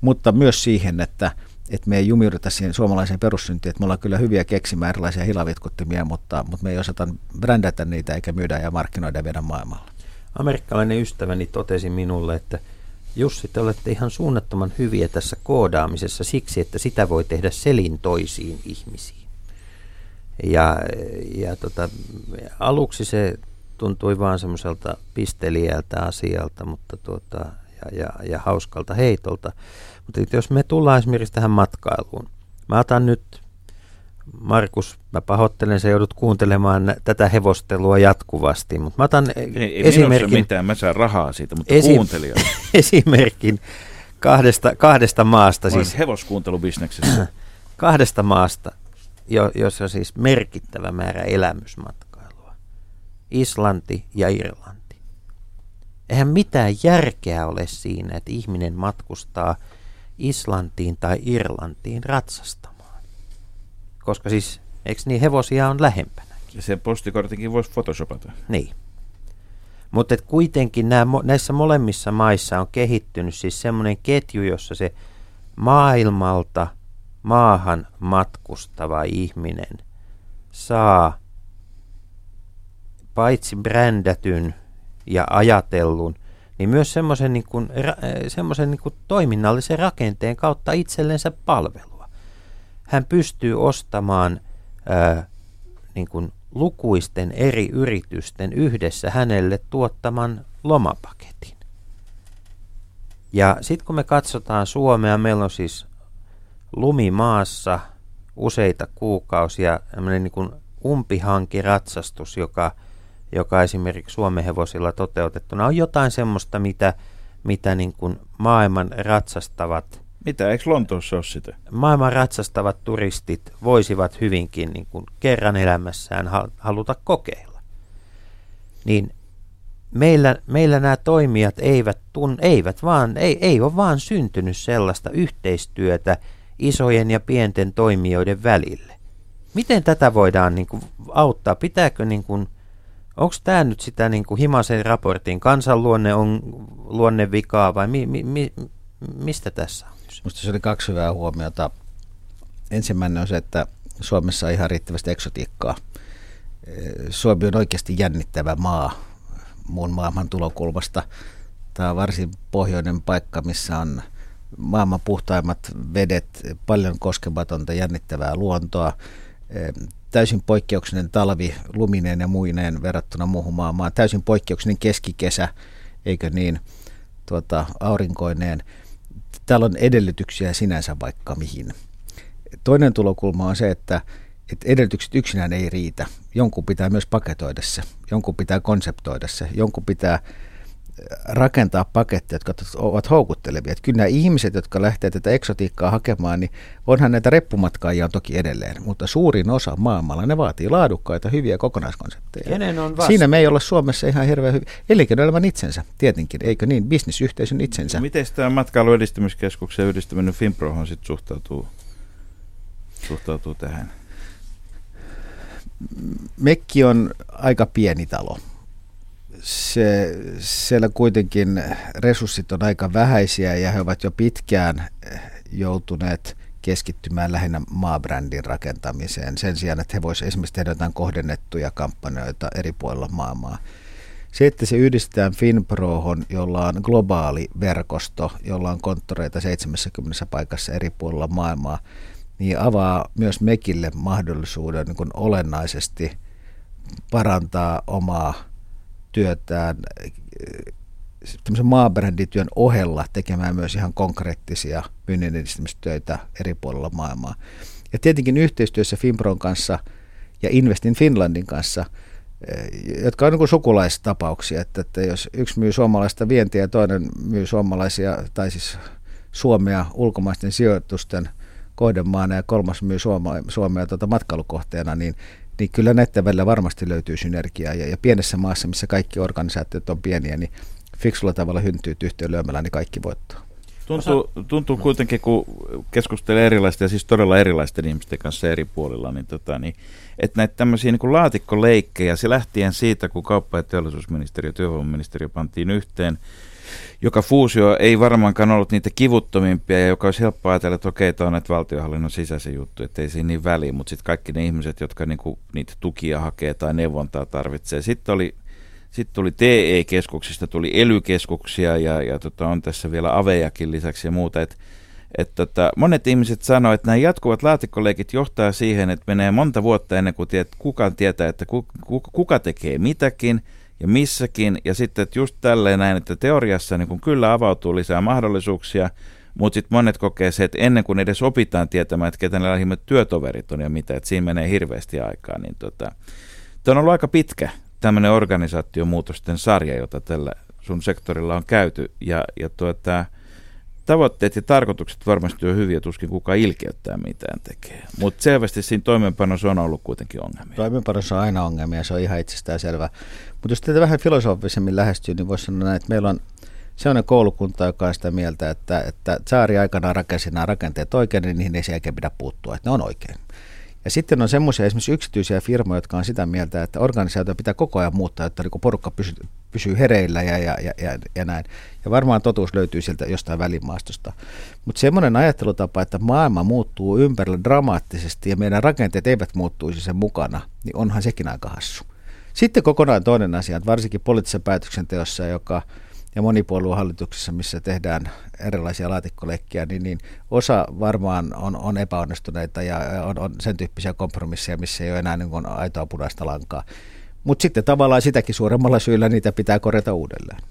mutta myös siihen, että, että me ei jumiuduta siihen suomalaiseen perussyntiin, että me ollaan kyllä hyviä keksimään erilaisia hilavitkuttimia, mutta, mutta me ei osata brändätä niitä eikä myydä ja markkinoida ja viedä maailmalla. Amerikkalainen ystäväni totesi minulle, että Jussi, te olette ihan suunnattoman hyviä tässä koodaamisessa siksi, että sitä voi tehdä selin toisiin ihmisiin. Ja, ja tota, aluksi se tuntui vaan semmoiselta pisteliältä asialta mutta tuota, ja, ja, ja hauskalta heitolta. Mutta jos me tullaan esimerkiksi tähän matkailuun. Mä otan nyt, Markus, mä pahoittelen, sä joudut kuuntelemaan tätä hevostelua jatkuvasti, mutta mä otan Ei, ei esimerkin, mitään, mä saan rahaa siitä, mutta Esi- kuuntelija. esimerkin kahdesta, kahdesta maasta, Siis siis hevoskuuntelubisneksessä. kahdesta maasta, jo, jossa on siis merkittävä määrä elämysmatkailua. Islanti ja Irlanti. Eihän mitään järkeä ole siinä, että ihminen matkustaa Islantiin tai Irlantiin ratsastamaan. Koska siis, eikö niin hevosia on lähempänä? Ja sen postikortinkin voisi photoshopata. Niin. Mutta kuitenkin nämä, mo- näissä molemmissa maissa on kehittynyt siis semmoinen ketju, jossa se maailmalta maahan matkustava ihminen saa paitsi brändätyn ja ajatellun, niin myös semmoisen niin kuin, ra- semmoisen niin kuin toiminnallisen rakenteen kautta itsellensä palvelua. Hän pystyy ostamaan ää, niin kuin lukuisten eri yritysten yhdessä hänelle tuottaman lomapaketin. Ja sitten kun me katsotaan Suomea, meillä on siis lumimaassa useita kuukausia niin kuin umpihankiratsastus, joka, joka esimerkiksi Suomen hevosilla toteutettuna on jotain semmoista, mitä, mitä niin kuin maailman ratsastavat Mitä, eikö Lontoossa ole sitä? maailman ratsastavat turistit voisivat hyvinkin niin kuin kerran elämässään ha- haluta kokeilla. Niin meillä, meillä nämä toimijat eivät, tun, eivät vaan, ei, ei ole vaan syntynyt sellaista yhteistyötä isojen ja pienten toimijoiden välille. Miten tätä voidaan niin kuin, auttaa? Pitääkö niin kuin, Onko tämä nyt sitä niin kuin Himasen raportin kansanluonne on luonnevikaa vai mi, mi, mi, mistä tässä on? Minusta se oli kaksi hyvää huomiota. Ensimmäinen on se, että Suomessa on ihan riittävästi eksotiikkaa. Suomi on oikeasti jännittävä maa muun maailman tulokulmasta. Tämä on varsin pohjoinen paikka, missä on maailman puhtaimmat vedet, paljon koskematonta jännittävää luontoa, täysin poikkeuksellinen talvi lumineen ja muineen verrattuna muuhun maailmaan, täysin poikkeuksellinen keskikesä, eikö niin, tuota, aurinkoineen. Täällä on edellytyksiä sinänsä vaikka mihin. Toinen tulokulma on se, että, että edellytykset yksinään ei riitä. Jonkun pitää myös paketoida se, jonkun pitää konseptoida se, jonkun pitää rakentaa paketteja, jotka ovat houkuttelevia. Että kyllä nämä ihmiset, jotka lähtevät tätä eksotiikkaa hakemaan, niin onhan näitä reppumatkaajia on toki edelleen, mutta suurin osa maailmalla, ne vaatii laadukkaita, hyviä kokonaiskonsepteja. Kenen on Siinä me ei olla Suomessa ihan hirveän hyvin. Elinkeinoelämän itsensä, tietenkin, eikö niin? Bisnisyhteisön itsensä. Miten tämä matkailuedistämiskeskuksen yhdistäminen Finprohon sitten suhtautuu, suhtautuu tähän? Mekki on aika pieni talo se, siellä kuitenkin resurssit on aika vähäisiä ja he ovat jo pitkään joutuneet keskittymään lähinnä maabrändin rakentamiseen sen sijaan, että he voisivat esimerkiksi tehdä jotain kohdennettuja kampanjoita eri puolilla maailmaa. Se, että se yhdistetään Finprohon, jolla on globaali verkosto, jolla on konttoreita 70 paikassa eri puolilla maailmaa, niin avaa myös Mekille mahdollisuuden niin olennaisesti parantaa omaa työtään tämmöisen maabrändityön ohella tekemään myös ihan konkreettisia myynnin edistämistöitä eri puolilla maailmaa. Ja tietenkin yhteistyössä Finpron kanssa ja Investin Finlandin kanssa, jotka on niin sukulaistapauksia, että, että jos yksi myy suomalaista vientiä ja toinen myy suomalaisia, tai siis Suomea ulkomaisten sijoitusten kohdemaana ja kolmas myy Suomea, Suomea tuota matkailukohteena, niin niin kyllä näiden välillä varmasti löytyy synergiaa. Ja, ja pienessä maassa, missä kaikki organisaatiot on pieniä, niin fiksulla tavalla hyntyy yhteen lyömällä, niin kaikki voittaa. Tuntuu, tuntuu kuitenkin, kun keskustelee erilaisten ja siis todella erilaisten ihmisten kanssa eri puolilla, niin, tota, niin että näitä tämmöisiä niin laatikkoleikkejä, se lähtien siitä, kun kauppa- ja teollisuusministeriö ja työvoimaministeriö pantiin yhteen, joka fuusio ei varmaankaan ollut niitä kivuttomimpia ja joka olisi helppo ajatella, että okei, tämä on näitä valtiohallinnon sisäisiä juttuja, että ei siinä niin väliä, mutta sitten kaikki ne ihmiset, jotka niinku niitä tukia hakee tai neuvontaa tarvitsee. Sitten oli sitten tuli TE-keskuksista, tuli elykeskuksia ja, ja tota, on tässä vielä avejakin lisäksi ja muuta. Et, et tota, monet ihmiset sanoivat, että nämä jatkuvat laatikkoleikit johtaa siihen, että menee monta vuotta ennen kuin tiedät, kukaan tietää, että ku, ku, kuka tekee mitäkin ja missäkin. Ja sitten että just tälleen näin, että teoriassa niin kun kyllä avautuu lisää mahdollisuuksia, mutta sitten monet kokee se, että ennen kuin edes opitaan tietämään, että ketä ne lähimmät työtoverit on ja mitä, että siinä menee hirveästi aikaa. Niin tota, Tämä on ollut aika pitkä tämmöinen organisaatiomuutosten sarja, jota tällä sun sektorilla on käyty. Ja, ja tuota, tavoitteet ja tarkoitukset varmasti on hyviä, tuskin kuka ilkeyttää mitään tekee. Mutta selvästi siinä toimeenpanossa on ollut kuitenkin ongelmia. Toimeenpanossa on aina ongelmia, se on ihan itsestään selvä. Mutta jos tätä vähän filosofisemmin lähestyy, niin voisi sanoa näin, että meillä on sellainen koulukunta, joka on sitä mieltä, että, että saari aikanaan rakensi nämä rakenteet oikein, niin niihin ei sen jälkeen pidä puuttua, että ne on oikein. Ja sitten on semmoisia esimerkiksi yksityisiä firmoja, jotka on sitä mieltä, että organisaatio pitää koko ajan muuttaa, että niin porukka pysyy, pysyy hereillä ja, ja, ja, ja, ja näin. Ja varmaan totuus löytyy sieltä jostain välimaastosta. Mutta semmoinen ajattelutapa, että maailma muuttuu ympärillä dramaattisesti ja meidän rakenteet eivät muuttuisi sen mukana, niin onhan sekin aika hassu. Sitten kokonaan toinen asia, että varsinkin poliittisessa päätöksenteossa, joka – ja monipuoluehallituksessa, missä tehdään erilaisia laatikkoleikkiä, niin, niin osa varmaan on, on epäonnistuneita ja on, on sen tyyppisiä kompromisseja, missä ei ole enää niin aitoa punaista lankaa. Mutta sitten tavallaan sitäkin suuremmalla syyllä niitä pitää korjata uudelleen.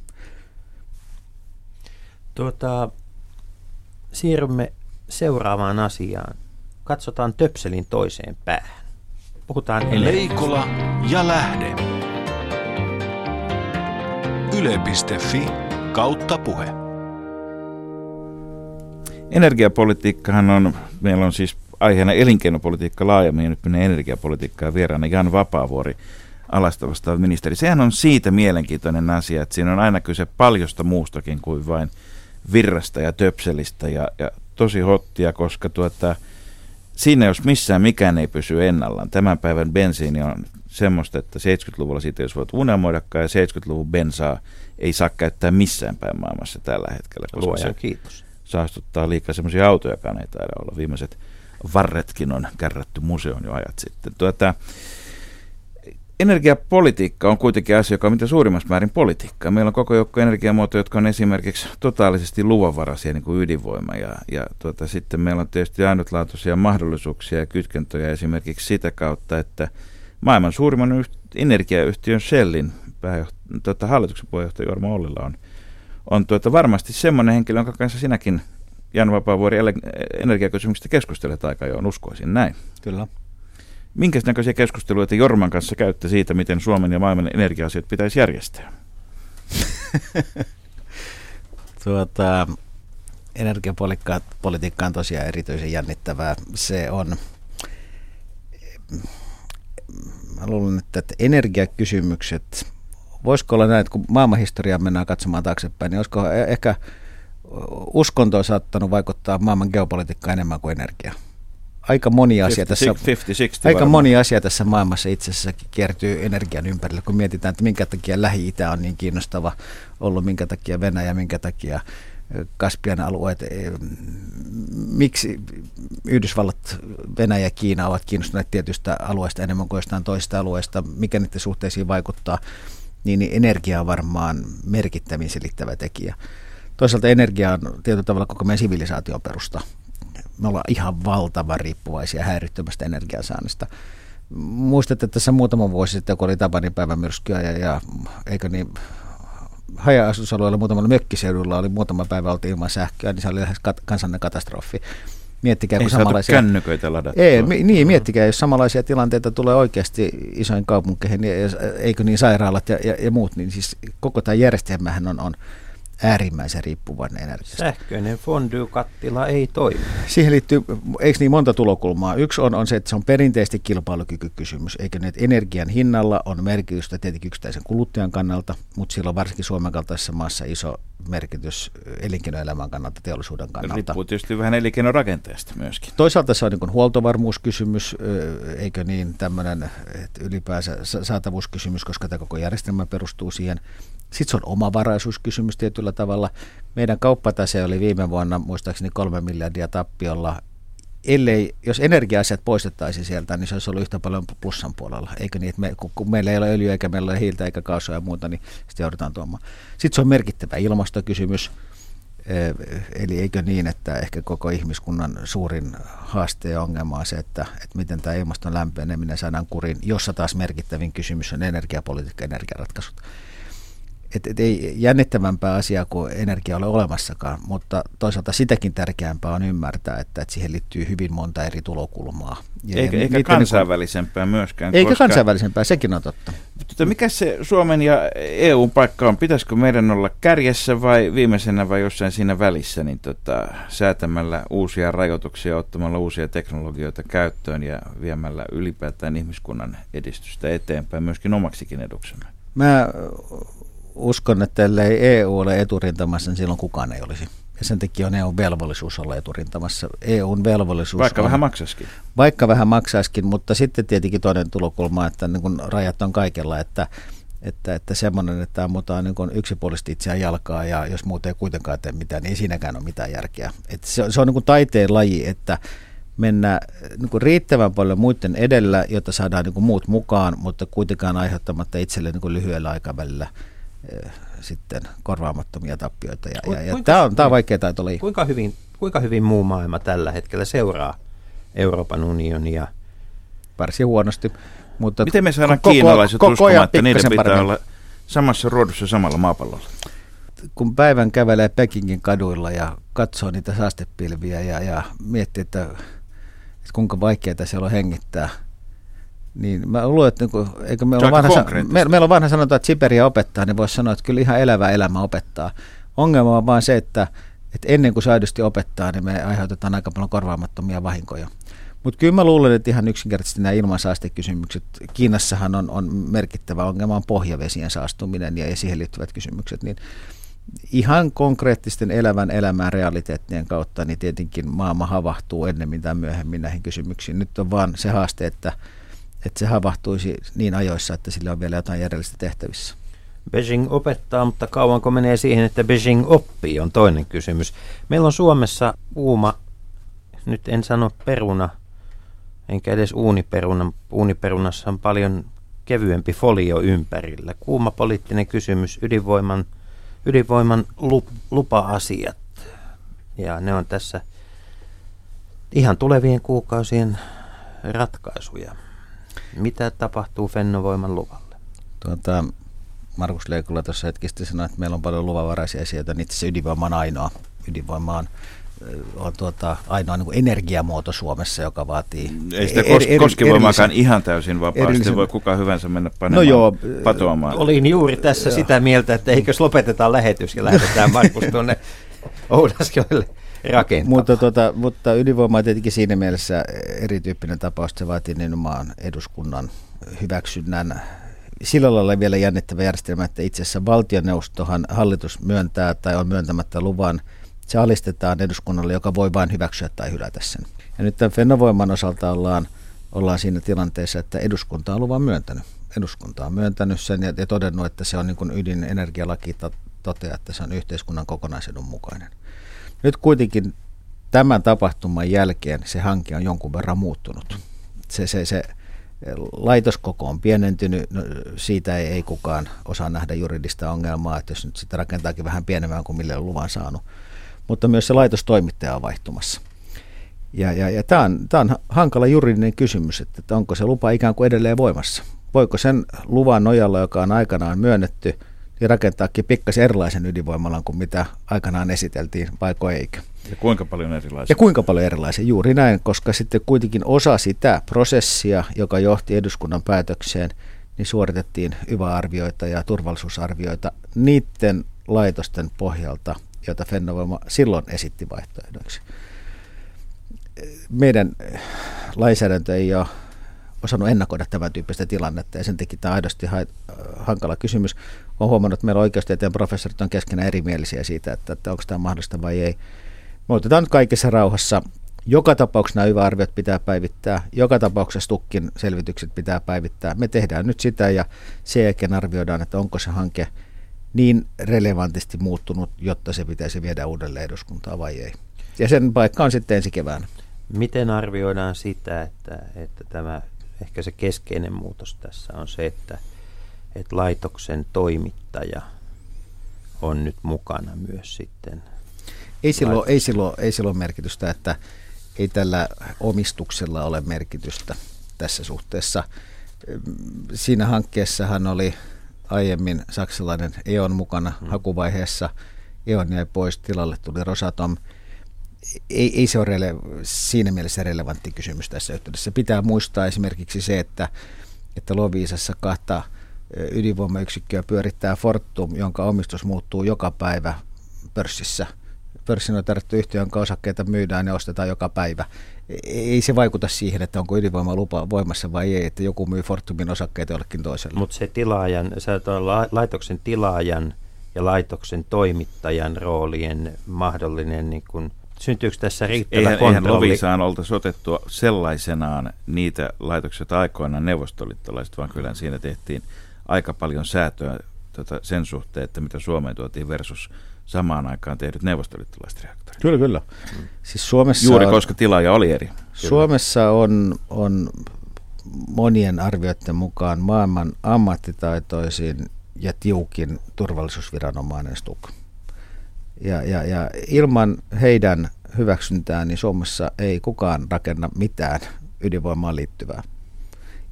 Tuota, siirrymme seuraavaan asiaan. Katsotaan töpselin toiseen päähän. Puhutaan Leikola ja lähde. Yle.fi kautta puhe. Energiapolitiikkahan on, meillä on siis aiheena elinkeinopolitiikka laajemmin ja nyt menee energiapolitiikka ja vieraana Jan Vapaavuori alasta vastaava ministeri. Sehän on siitä mielenkiintoinen asia, että siinä on aina kyse paljosta muustakin kuin vain virrasta ja töpselistä ja, ja tosi hottia, koska tuota, siinä jos missään mikään ei pysy ennallaan. Tämän päivän bensiini on semmoista, että 70-luvulla siitä jos voit unelmoidakaan ja 70-luvun bensaa ei saa käyttää missään päin maailmassa tällä hetkellä. Koska Luojan se kiitos. Saastuttaa liikaa semmoisia autojakaan ei taida olla. Viimeiset varretkin on kärrätty museon jo ajat sitten. Tuota, energiapolitiikka on kuitenkin asia, joka on mitä suurimmassa määrin politiikkaa. Meillä on koko joukko energiamuotoja, jotka on esimerkiksi totaalisesti luvanvaraisia, niin kuin ydinvoima. Ja, ja tuota, sitten meillä on tietysti ainutlaatuisia mahdollisuuksia ja kytkentöjä esimerkiksi sitä kautta, että maailman suurimman energiayhtiön Shellin tuota, hallituksen puheenjohtaja Jorma Ollila on, on tuota, varmasti semmoinen henkilö, jonka kanssa sinäkin Jan Vapaavuori energiakysymyksistä keskustelet aika jo, uskoisin näin. Kyllä. Minkä näköisiä keskusteluja te Jorman kanssa käytte siitä, miten Suomen ja maailman energia-asiat pitäisi järjestää? tuota, energiapolitiikka on tosiaan erityisen jännittävää. Se on, mä luulen, että, että energiakysymykset, voisiko olla näin, että kun maailmanhistoriaa mennään katsomaan taaksepäin, niin olisiko ehkä uskonto saattanut vaikuttaa maailman geopolitiikkaan enemmän kuin energia? Aika moni asia 50, tässä, 50, aika moni asia tässä maailmassa itse asiassa kiertyy energian ympärille, kun mietitään, että minkä takia Lähi-Itä on niin kiinnostava ollut, minkä takia Venäjä, minkä takia Kaspian alueet, miksi Yhdysvallat, Venäjä ja Kiina ovat kiinnostuneet tietystä alueesta enemmän kuin jostain toisesta alueesta, mikä niiden suhteisiin vaikuttaa, niin, niin energia on varmaan merkittävin selittävä tekijä. Toisaalta energia on tietyllä tavalla koko meidän sivilisaation perusta me ollaan ihan valtavan riippuvaisia häirittömästä energiansaannista. Muistatte että tässä muutama vuosi sitten, kun oli Tapanin päivämyrskyä ja, ja eikö niin haja-asutusalueella muutamalla mökkiseudulla oli muutama päivä oltiin ilman sähköä, niin se oli lähes kat- kansallinen katastrofi. Miettikää, kun samanlaisia... kännyköitä ladattua. Ei, niin, miettikää, jos samanlaisia tilanteita tulee oikeasti isoin kaupunkeihin, ja, eikö niin sairaalat ja, ja, ja muut, niin siis koko tämä järjestelmähän on, on äärimmäisen riippuvainen energiasta. Sähköinen fondue-kattila ei toimi. Siihen liittyy, eikö niin monta tulokulmaa? Yksi on, on se, että se on perinteisesti kilpailukykykysymys, eikö niin, että energian hinnalla on merkitystä tietenkin yksittäisen kuluttajan kannalta, mutta sillä on varsinkin Suomen kaltaisessa maassa iso merkitys elinkeinoelämän kannalta, teollisuuden kannalta. Riippuu tietysti vähän elinkeinorakenteesta myöskin. Toisaalta se on niin huoltovarmuuskysymys, eikö niin, tämmöinen ylipäänsä saatavuuskysymys, koska tämä koko järjestelmä perustuu siihen. Sitten se on omavaraisuuskysymys tietyllä tavalla. Meidän kauppatase oli viime vuonna muistaakseni kolme miljardia tappiolla. Ellei, jos energia-asiat poistettaisiin sieltä, niin se olisi ollut yhtä paljon plussan puolella. Eikö niin, että me, kun, kun meillä ei ole öljyä eikä meillä ole hiiltä eikä kaasua ja muuta, niin sitten joudutaan tuomaan. Sitten se on merkittävä ilmastokysymys. Eli eikö niin, että ehkä koko ihmiskunnan suurin haaste ja ongelma on se, että, että miten tämä ilmaston lämpeneminen saadaan kuriin, jossa taas merkittävin kysymys on energiapolitiikka ja energiaratkaisut et, et ei jännittävämpää asiaa kuin energia ole olemassakaan, mutta toisaalta sitäkin tärkeämpää on ymmärtää, että, että siihen liittyy hyvin monta eri tulokulmaa. Ja eikä, eikä kansainvälisempää niin kuin, myöskään. Eikä koska, kansainvälisempää, sekin on totta. Mutta mikä se Suomen ja EUn paikka on? Pitäisikö meidän olla kärjessä vai viimeisenä vai jossain siinä välissä niin tota, säätämällä uusia rajoituksia, ottamalla uusia teknologioita käyttöön ja viemällä ylipäätään ihmiskunnan edistystä eteenpäin myöskin omaksikin eduksemme? Mä uskon, että ellei EU ole eturintamassa, niin silloin kukaan ei olisi. Ja sen takia on EUn velvollisuus olla eturintamassa. EUn velvollisuus Vaikka on, vähän maksaisikin. Vaikka vähän maksaisikin, mutta sitten tietenkin toinen tulokulma, että niin kun rajat on kaikella, että, että, että semmoinen, että ammutaan niin kun yksipuolisesti itseään jalkaa ja jos muuten ei kuitenkaan tee mitään, niin ei siinäkään ole mitään järkeä. Että se, se on niin kuin taiteen laji, että mennä niin kuin riittävän paljon muiden edellä, jotta saadaan niin kuin muut mukaan, mutta kuitenkaan aiheuttamatta itselle niin kuin lyhyellä aikavälillä – sitten korvaamattomia tappioita. Ja, ja, ja tämä on, tämä on vaikea taitolaji. Kuinka hyvin, kuinka hyvin muu maailma tällä hetkellä seuraa Euroopan unionia? Varsin huonosti. Mutta Miten me saadaan koko, kiinalaiset koko uskomaan, että niiden pitää paremmin. olla samassa ruodussa samalla maapallolla? Kun päivän kävelee Pekingin kaduilla ja katsoo niitä saastepilviä ja, ja miettii, että, että kuinka vaikeaa siellä on hengittää – niin mä luulen, että niin eikö meillä, on vanha, me, meillä on vanha sanonta, että Siberia opettaa, niin voisi sanoa, että kyllä ihan elävä elämä opettaa. Ongelma on vaan se, että, että ennen kuin se aidosti opettaa, niin me aiheutetaan aika paljon korvaamattomia vahinkoja. Mutta kyllä mä luulen, että ihan yksinkertaisesti nämä ilmansaastekysymykset, Kiinassahan on, on merkittävä ongelma on pohjavesien saastuminen ja, ja siihen liittyvät kysymykset, niin ihan konkreettisten elävän elämän realiteettien kautta, niin tietenkin maailma havahtuu ennemmin tai myöhemmin näihin kysymyksiin. Nyt on vaan se haaste, että että se havahtuisi niin ajoissa, että sillä on vielä jotain järjellistä tehtävissä. Beijing opettaa, mutta kauanko menee siihen, että Beijing oppii, on toinen kysymys. Meillä on Suomessa kuuma, nyt en sano peruna, enkä edes uuniperuna. Uuniperunassa on paljon kevyempi folio ympärillä. Kuuma poliittinen kysymys, ydinvoiman, ydinvoiman lup, lupa-asiat. Ja ne on tässä ihan tulevien kuukausien ratkaisuja. Mitä tapahtuu Fennovoiman luvalle? Tuota, Markus Leikola tuossa hetkistä sanoi, että meillä on paljon luvanvaraisia asioita, niin itse asiassa ydinvoima on ainoa. Ydinvoima on on tuota, ainoa niin energiamuoto Suomessa, joka vaatii... Ei sitä eri, eri, koskevoimaakaan ihan täysin vapaasti, erillisen... voi kuka hyvänsä mennä panemaan no joo, patoamaan. Olin juuri tässä joo. sitä mieltä, että eikös lopetetaan lähetys ja lähdetään Markus tuonne Oudasjoelle rakentaa. Mutta, tuota, mutta ydinvoima on tietenkin siinä mielessä erityyppinen tapaus, että se vaatii nimenomaan eduskunnan hyväksynnän sillä lailla vielä jännittävä järjestelmä, että itse asiassa valtioneuvostohan hallitus myöntää tai on myöntämättä luvan, se alistetaan eduskunnalle, joka voi vain hyväksyä tai hylätä sen. Ja nyt tämän Fennovoiman osalta ollaan, ollaan siinä tilanteessa, että eduskunta on luvan myöntänyt. Eduskunta on myöntänyt sen ja, ja todennut, että se on niin kuin ydinenergialaki toteaa, että se on yhteiskunnan kokonaisedun mukainen. Nyt kuitenkin tämän tapahtuman jälkeen se hanke on jonkun verran muuttunut. Se, se, se laitoskoko on pienentynyt, no, siitä ei, ei kukaan osaa nähdä juridista ongelmaa, että jos nyt sitä rakentaakin vähän pienemmän kuin mille on luvan saanut. Mutta myös se laitostoimittaja on vaihtumassa. Ja, ja, ja tämä on, tämä on hankala juridinen kysymys, että onko se lupa ikään kuin edelleen voimassa. Voiko sen luvan nojalla, joka on aikanaan myönnetty, niin rakentaakin pikkasen erilaisen ydinvoimalan kuin mitä aikanaan esiteltiin, vaiko eikö. Ja kuinka paljon erilaisia? Ja kuinka paljon erilaisia, juuri näin, koska sitten kuitenkin osa sitä prosessia, joka johti eduskunnan päätökseen, niin suoritettiin YVA-arvioita ja turvallisuusarvioita niiden laitosten pohjalta, joita Fennovoima silloin esitti vaihtoehdoiksi. Meidän lainsäädäntö ei ole osannut ennakoida tämän tyyppistä tilannetta ja sen takia tämä aidosti hankala kysymys. Olen huomannut, että meillä oikeustieteen professorit on keskenään erimielisiä siitä, että, että onko tämä mahdollista vai ei. Me otetaan nyt kaikessa rauhassa. Joka tapauksessa nämä arviot pitää päivittää. Joka tapauksessa tukkin selvitykset pitää päivittää. Me tehdään nyt sitä ja sen jälkeen arvioidaan, että onko se hanke niin relevantisti muuttunut, jotta se pitäisi viedä uudelleen eduskuntaa vai ei. Ja sen paikka on sitten ensi keväänä. Miten arvioidaan sitä, että, että tämä ehkä se keskeinen muutos tässä on se, että, että laitoksen toimittaja on nyt mukana myös sitten? Ei silloin, ei silloin, ei silloin merkitystä, että ei tällä omistuksella ole merkitystä tässä suhteessa. Siinä hankkeessahan oli aiemmin saksalainen E.ON mukana hmm. hakuvaiheessa. E.ON jäi pois, tilalle tuli Rosatom. Ei, ei se ole rele- siinä mielessä relevantti kysymys tässä yhteydessä. Pitää muistaa esimerkiksi se, että, että Loviisassa kahta ydinvoimayksikköä pyörittää Fortum, jonka omistus muuttuu joka päivä pörssissä – pörssinoterattu yhtiö, jonka osakkeita myydään ja ostetaan joka päivä. Ei se vaikuta siihen, että onko ydinvoimalupa voimassa vai ei, että joku myy Fortumin osakkeita jollekin toiselle. Mutta se tilaajan, sä laitoksen tilaajan ja laitoksen toimittajan roolien mahdollinen niin kun, Syntyykö tässä riittävä eihän, kontrolli? Eihän Lovisaan oltaisi otettu sellaisenaan niitä laitokset aikoinaan neuvostoliittolaiset, vaan kyllä siinä tehtiin aika paljon säätöä tota, sen suhteen, että mitä Suomeen tuotiin versus samaan aikaan tehdyt neuvostoliittolaiset reaktorit. Kyllä, kyllä. Mm. Siis Suomessa Juuri on, koska tilaaja oli eri. Kyllä. Suomessa on, on monien arvioiden mukaan maailman ammattitaitoisin ja tiukin turvallisuusviranomainen STUK. Ja, ja, ja ilman heidän hyväksyntään niin Suomessa ei kukaan rakenna mitään ydinvoimaan liittyvää.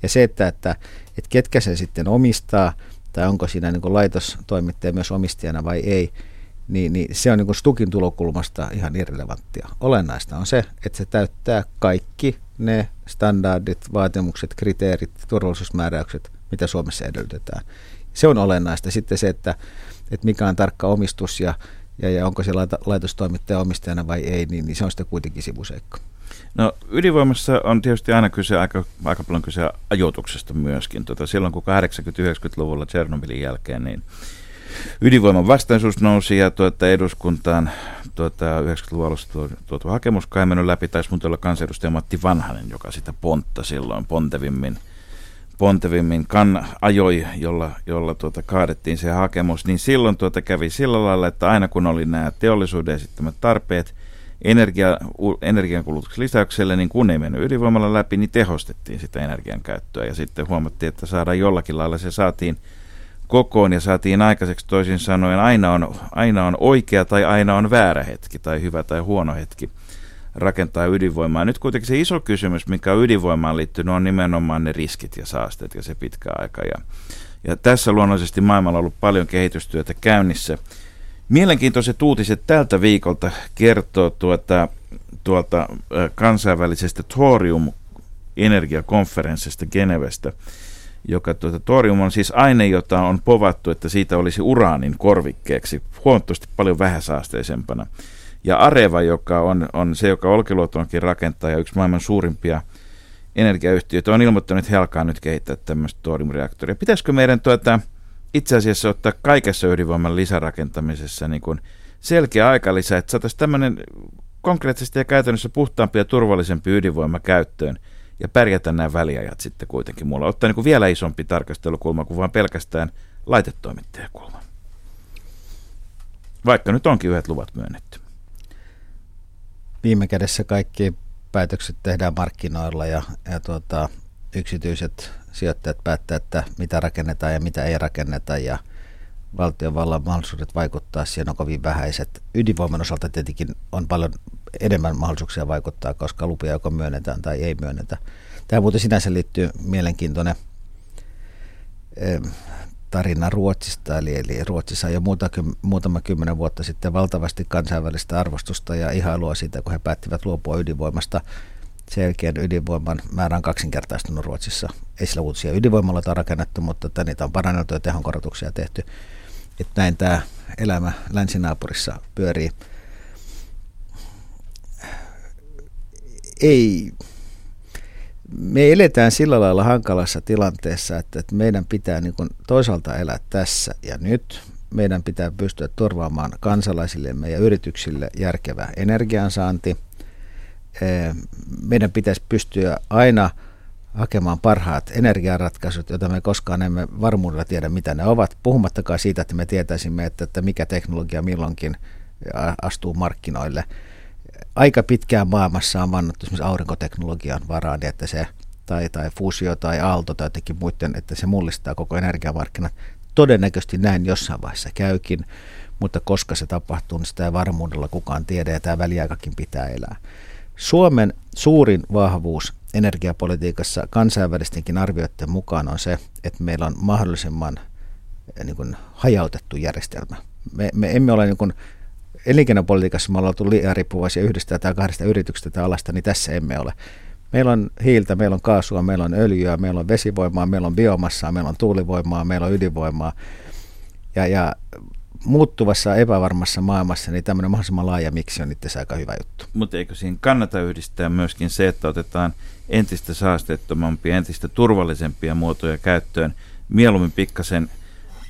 Ja se, että, että, että ketkä sen sitten omistaa, tai onko siinä niin laitostoimittaja myös omistajana vai ei, niin, niin se on niin Stukin tulokulmasta ihan irrelevanttia. Olennaista on se, että se täyttää kaikki ne standardit, vaatimukset, kriteerit, turvallisuusmääräykset, mitä Suomessa edellytetään. Se on olennaista. Sitten se, että, että mikä on tarkka omistus ja, ja, ja onko se laitostoimittaja omistajana vai ei, niin, niin se on sitten kuitenkin sivuseikka. No ydinvoimassa on tietysti aina kyse, aika, aika paljon kyse ajoituksesta myöskin. Tota, silloin kun 80-90-luvulla Tchernobylin jälkeen, niin ydinvoiman vastaisuus nousi ja tuota, eduskuntaan tuota, 90-luvun alussa tuotu hakemus kai mennyt läpi. Taisi mun olla kansanedustaja Matti Vanhanen, joka sitä pontta silloin pontevimmin, pontevimmin kan, ajoi, jolla, jolla tuota, kaadettiin se hakemus. Niin silloin tuota kävi sillä lailla, että aina kun oli nämä teollisuuden esittämät tarpeet energia, energiankulutuksen lisäykselle, niin kun ei mennyt ydinvoimalla läpi, niin tehostettiin sitä energian käyttöä. Ja sitten huomattiin, että saadaan jollakin lailla se saatiin – kokoon ja saatiin aikaiseksi toisin sanoen aina on, aina on oikea tai aina on väärä hetki tai hyvä tai huono hetki rakentaa ydinvoimaa. Nyt kuitenkin se iso kysymys, mikä on ydinvoimaan liittynyt, on nimenomaan ne riskit ja saasteet ja se pitkä aika. Ja, ja tässä luonnollisesti maailmalla on ollut paljon kehitystyötä käynnissä. Mielenkiintoiset uutiset tältä viikolta kertoo tuota, tuolta kansainvälisestä thorium-energiakonferenssista Genevestä – joka tuota, torium on siis aine, jota on povattu, että siitä olisi uraanin korvikkeeksi huomattavasti paljon vähäsaasteisempana. Ja Areva, joka on, on se, joka Olkiluotonkin rakentaa ja yksi maailman suurimpia energiayhtiöitä, on ilmoittanut, että he alkaa nyt kehittää tämmöistä toriumreaktoria. Pitäisikö meidän tuota, itse asiassa ottaa kaikessa ydinvoiman lisärakentamisessa niin kuin selkeä aikalisä, että saataisiin tämmöinen konkreettisesti ja käytännössä puhtaampi ja turvallisempi ydinvoima käyttöön – ja pärjätä nämä väliajat sitten kuitenkin mulla. Ottaa niin kuin vielä isompi tarkastelukulma kuin vain pelkästään laitetoimittajakulma. Vaikka nyt onkin yhdet luvat myönnetty. Viime kädessä kaikki päätökset tehdään markkinoilla ja, ja tuota, yksityiset sijoittajat päättävät, että mitä rakennetaan ja mitä ei rakenneta ja valtiovallan mahdollisuudet vaikuttaa siihen on kovin vähäiset. Ydinvoiman osalta tietenkin on paljon enemmän mahdollisuuksia vaikuttaa, koska lupia joko myönnetään tai ei myönnetä. Tämä muuten sinänsä liittyy mielenkiintoinen tarina Ruotsista, eli, eli Ruotsissa on jo muuta, muutama kymmenen vuotta sitten valtavasti kansainvälistä arvostusta ja ihailua siitä, kun he päättivät luopua ydinvoimasta. Selkeän ydinvoiman määrä on kaksinkertaistunut Ruotsissa. Ei sillä uusia ydinvoimaloita rakennettu, mutta että niitä on paranneltu ja tehonkorotuksia tehty. Että näin tämä elämä länsinaapurissa pyörii. ei, me eletään sillä lailla hankalassa tilanteessa, että, että meidän pitää niin kuin toisaalta elää tässä ja nyt. Meidän pitää pystyä turvaamaan kansalaisillemme ja yrityksille järkevä energiansaanti. Meidän pitäisi pystyä aina hakemaan parhaat energiaratkaisut, joita me koskaan emme varmuudella tiedä, mitä ne ovat, puhumattakaan siitä, että me tietäisimme, että, että mikä teknologia milloinkin astuu markkinoille. Aika pitkään maailmassa on vannottu esimerkiksi aurinkoteknologian varaan, niin että se, tai, tai fuusio tai aalto tai jotenkin muiden, että se mullistaa koko energiamarkkinat. Todennäköisesti näin jossain vaiheessa käykin, mutta koska se tapahtuu, niin sitä ei varmuudella kukaan tiedä ja tämä väliaikakin pitää elää. Suomen suurin vahvuus energiapolitiikassa kansainvälistenkin arvioiden mukaan on se, että meillä on mahdollisimman eh, niin kuin, hajautettu järjestelmä. Me, me emme ole niin kuin, elinkeinopolitiikassa, me ollaan oltu liian riippuvaisia yhdestä tai kahdesta yrityksestä tai alasta, niin tässä emme ole. Meillä on hiiltä, meillä on kaasua, meillä on öljyä, meillä on vesivoimaa, meillä on biomassaa, meillä on tuulivoimaa, meillä on ydinvoimaa. Ja, ja muuttuvassa epävarmassa maailmassa, niin tämmöinen mahdollisimman laaja miksi on itse aika hyvä juttu. Mutta eikö siihen kannata yhdistää myöskin se, että otetaan entistä saasteettomampia, entistä turvallisempia muotoja käyttöön, mieluummin pikkasen,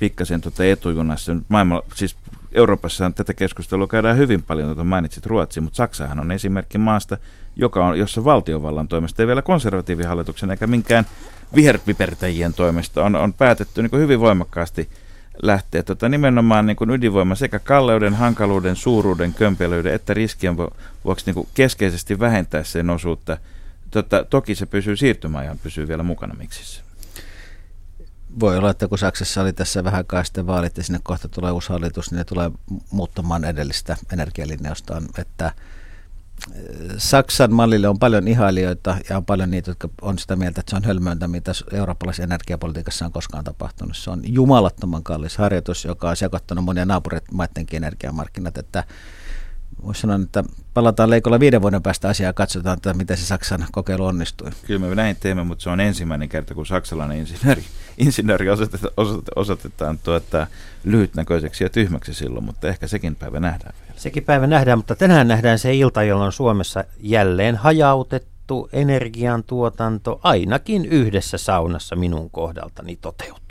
pikkasen tuota etujunassa. Maailma, siis Euroopassa tätä keskustelua käydään hyvin paljon, tuota mainitsit Ruotsi, mutta Saksahan on esimerkki maasta, joka on, jossa valtiovallan toimesta, ei vielä konservatiivihallituksen eikä minkään viherpipertäjien toimesta, on, on päätetty niin hyvin voimakkaasti – lähteä tota, nimenomaan niin kuin ydinvoima sekä kalleuden, hankaluuden, suuruuden, kömpelyyden että riskien vuoksi niin kuin keskeisesti vähentää sen osuutta. Tota, toki se pysyy siirtymäajan, pysyy vielä mukana miksissä. Voi olla, että kun Saksassa oli tässä vähän aikaa sitten vaalit ja sinne kohta tulee uusi hallitus, niin ne tulee muuttamaan edellistä energialinjaustaan, että – Saksan mallille on paljon ihailijoita ja on paljon niitä, jotka on sitä mieltä, että se on hölmöintä, mitä eurooppalaisessa energiapolitiikassa on koskaan tapahtunut. Se on jumalattoman kallis harjoitus, joka on sekoittanut monia naapurimaidenkin energiamarkkinat, että voisi sanoa, että palataan leikolla viiden vuoden päästä asiaa ja katsotaan, että miten se Saksan kokeilu onnistui. Kyllä me näin teemme, mutta se on ensimmäinen kerta, kun saksalainen insinööri, insinööri osoitetaan, osoitetaan tuota, lyhytnäköiseksi ja tyhmäksi silloin, mutta ehkä sekin päivä nähdään vielä. Sekin päivä nähdään, mutta tänään nähdään se ilta, jolloin Suomessa jälleen hajautettu energiantuotanto ainakin yhdessä saunassa minun kohdaltani toteutuu.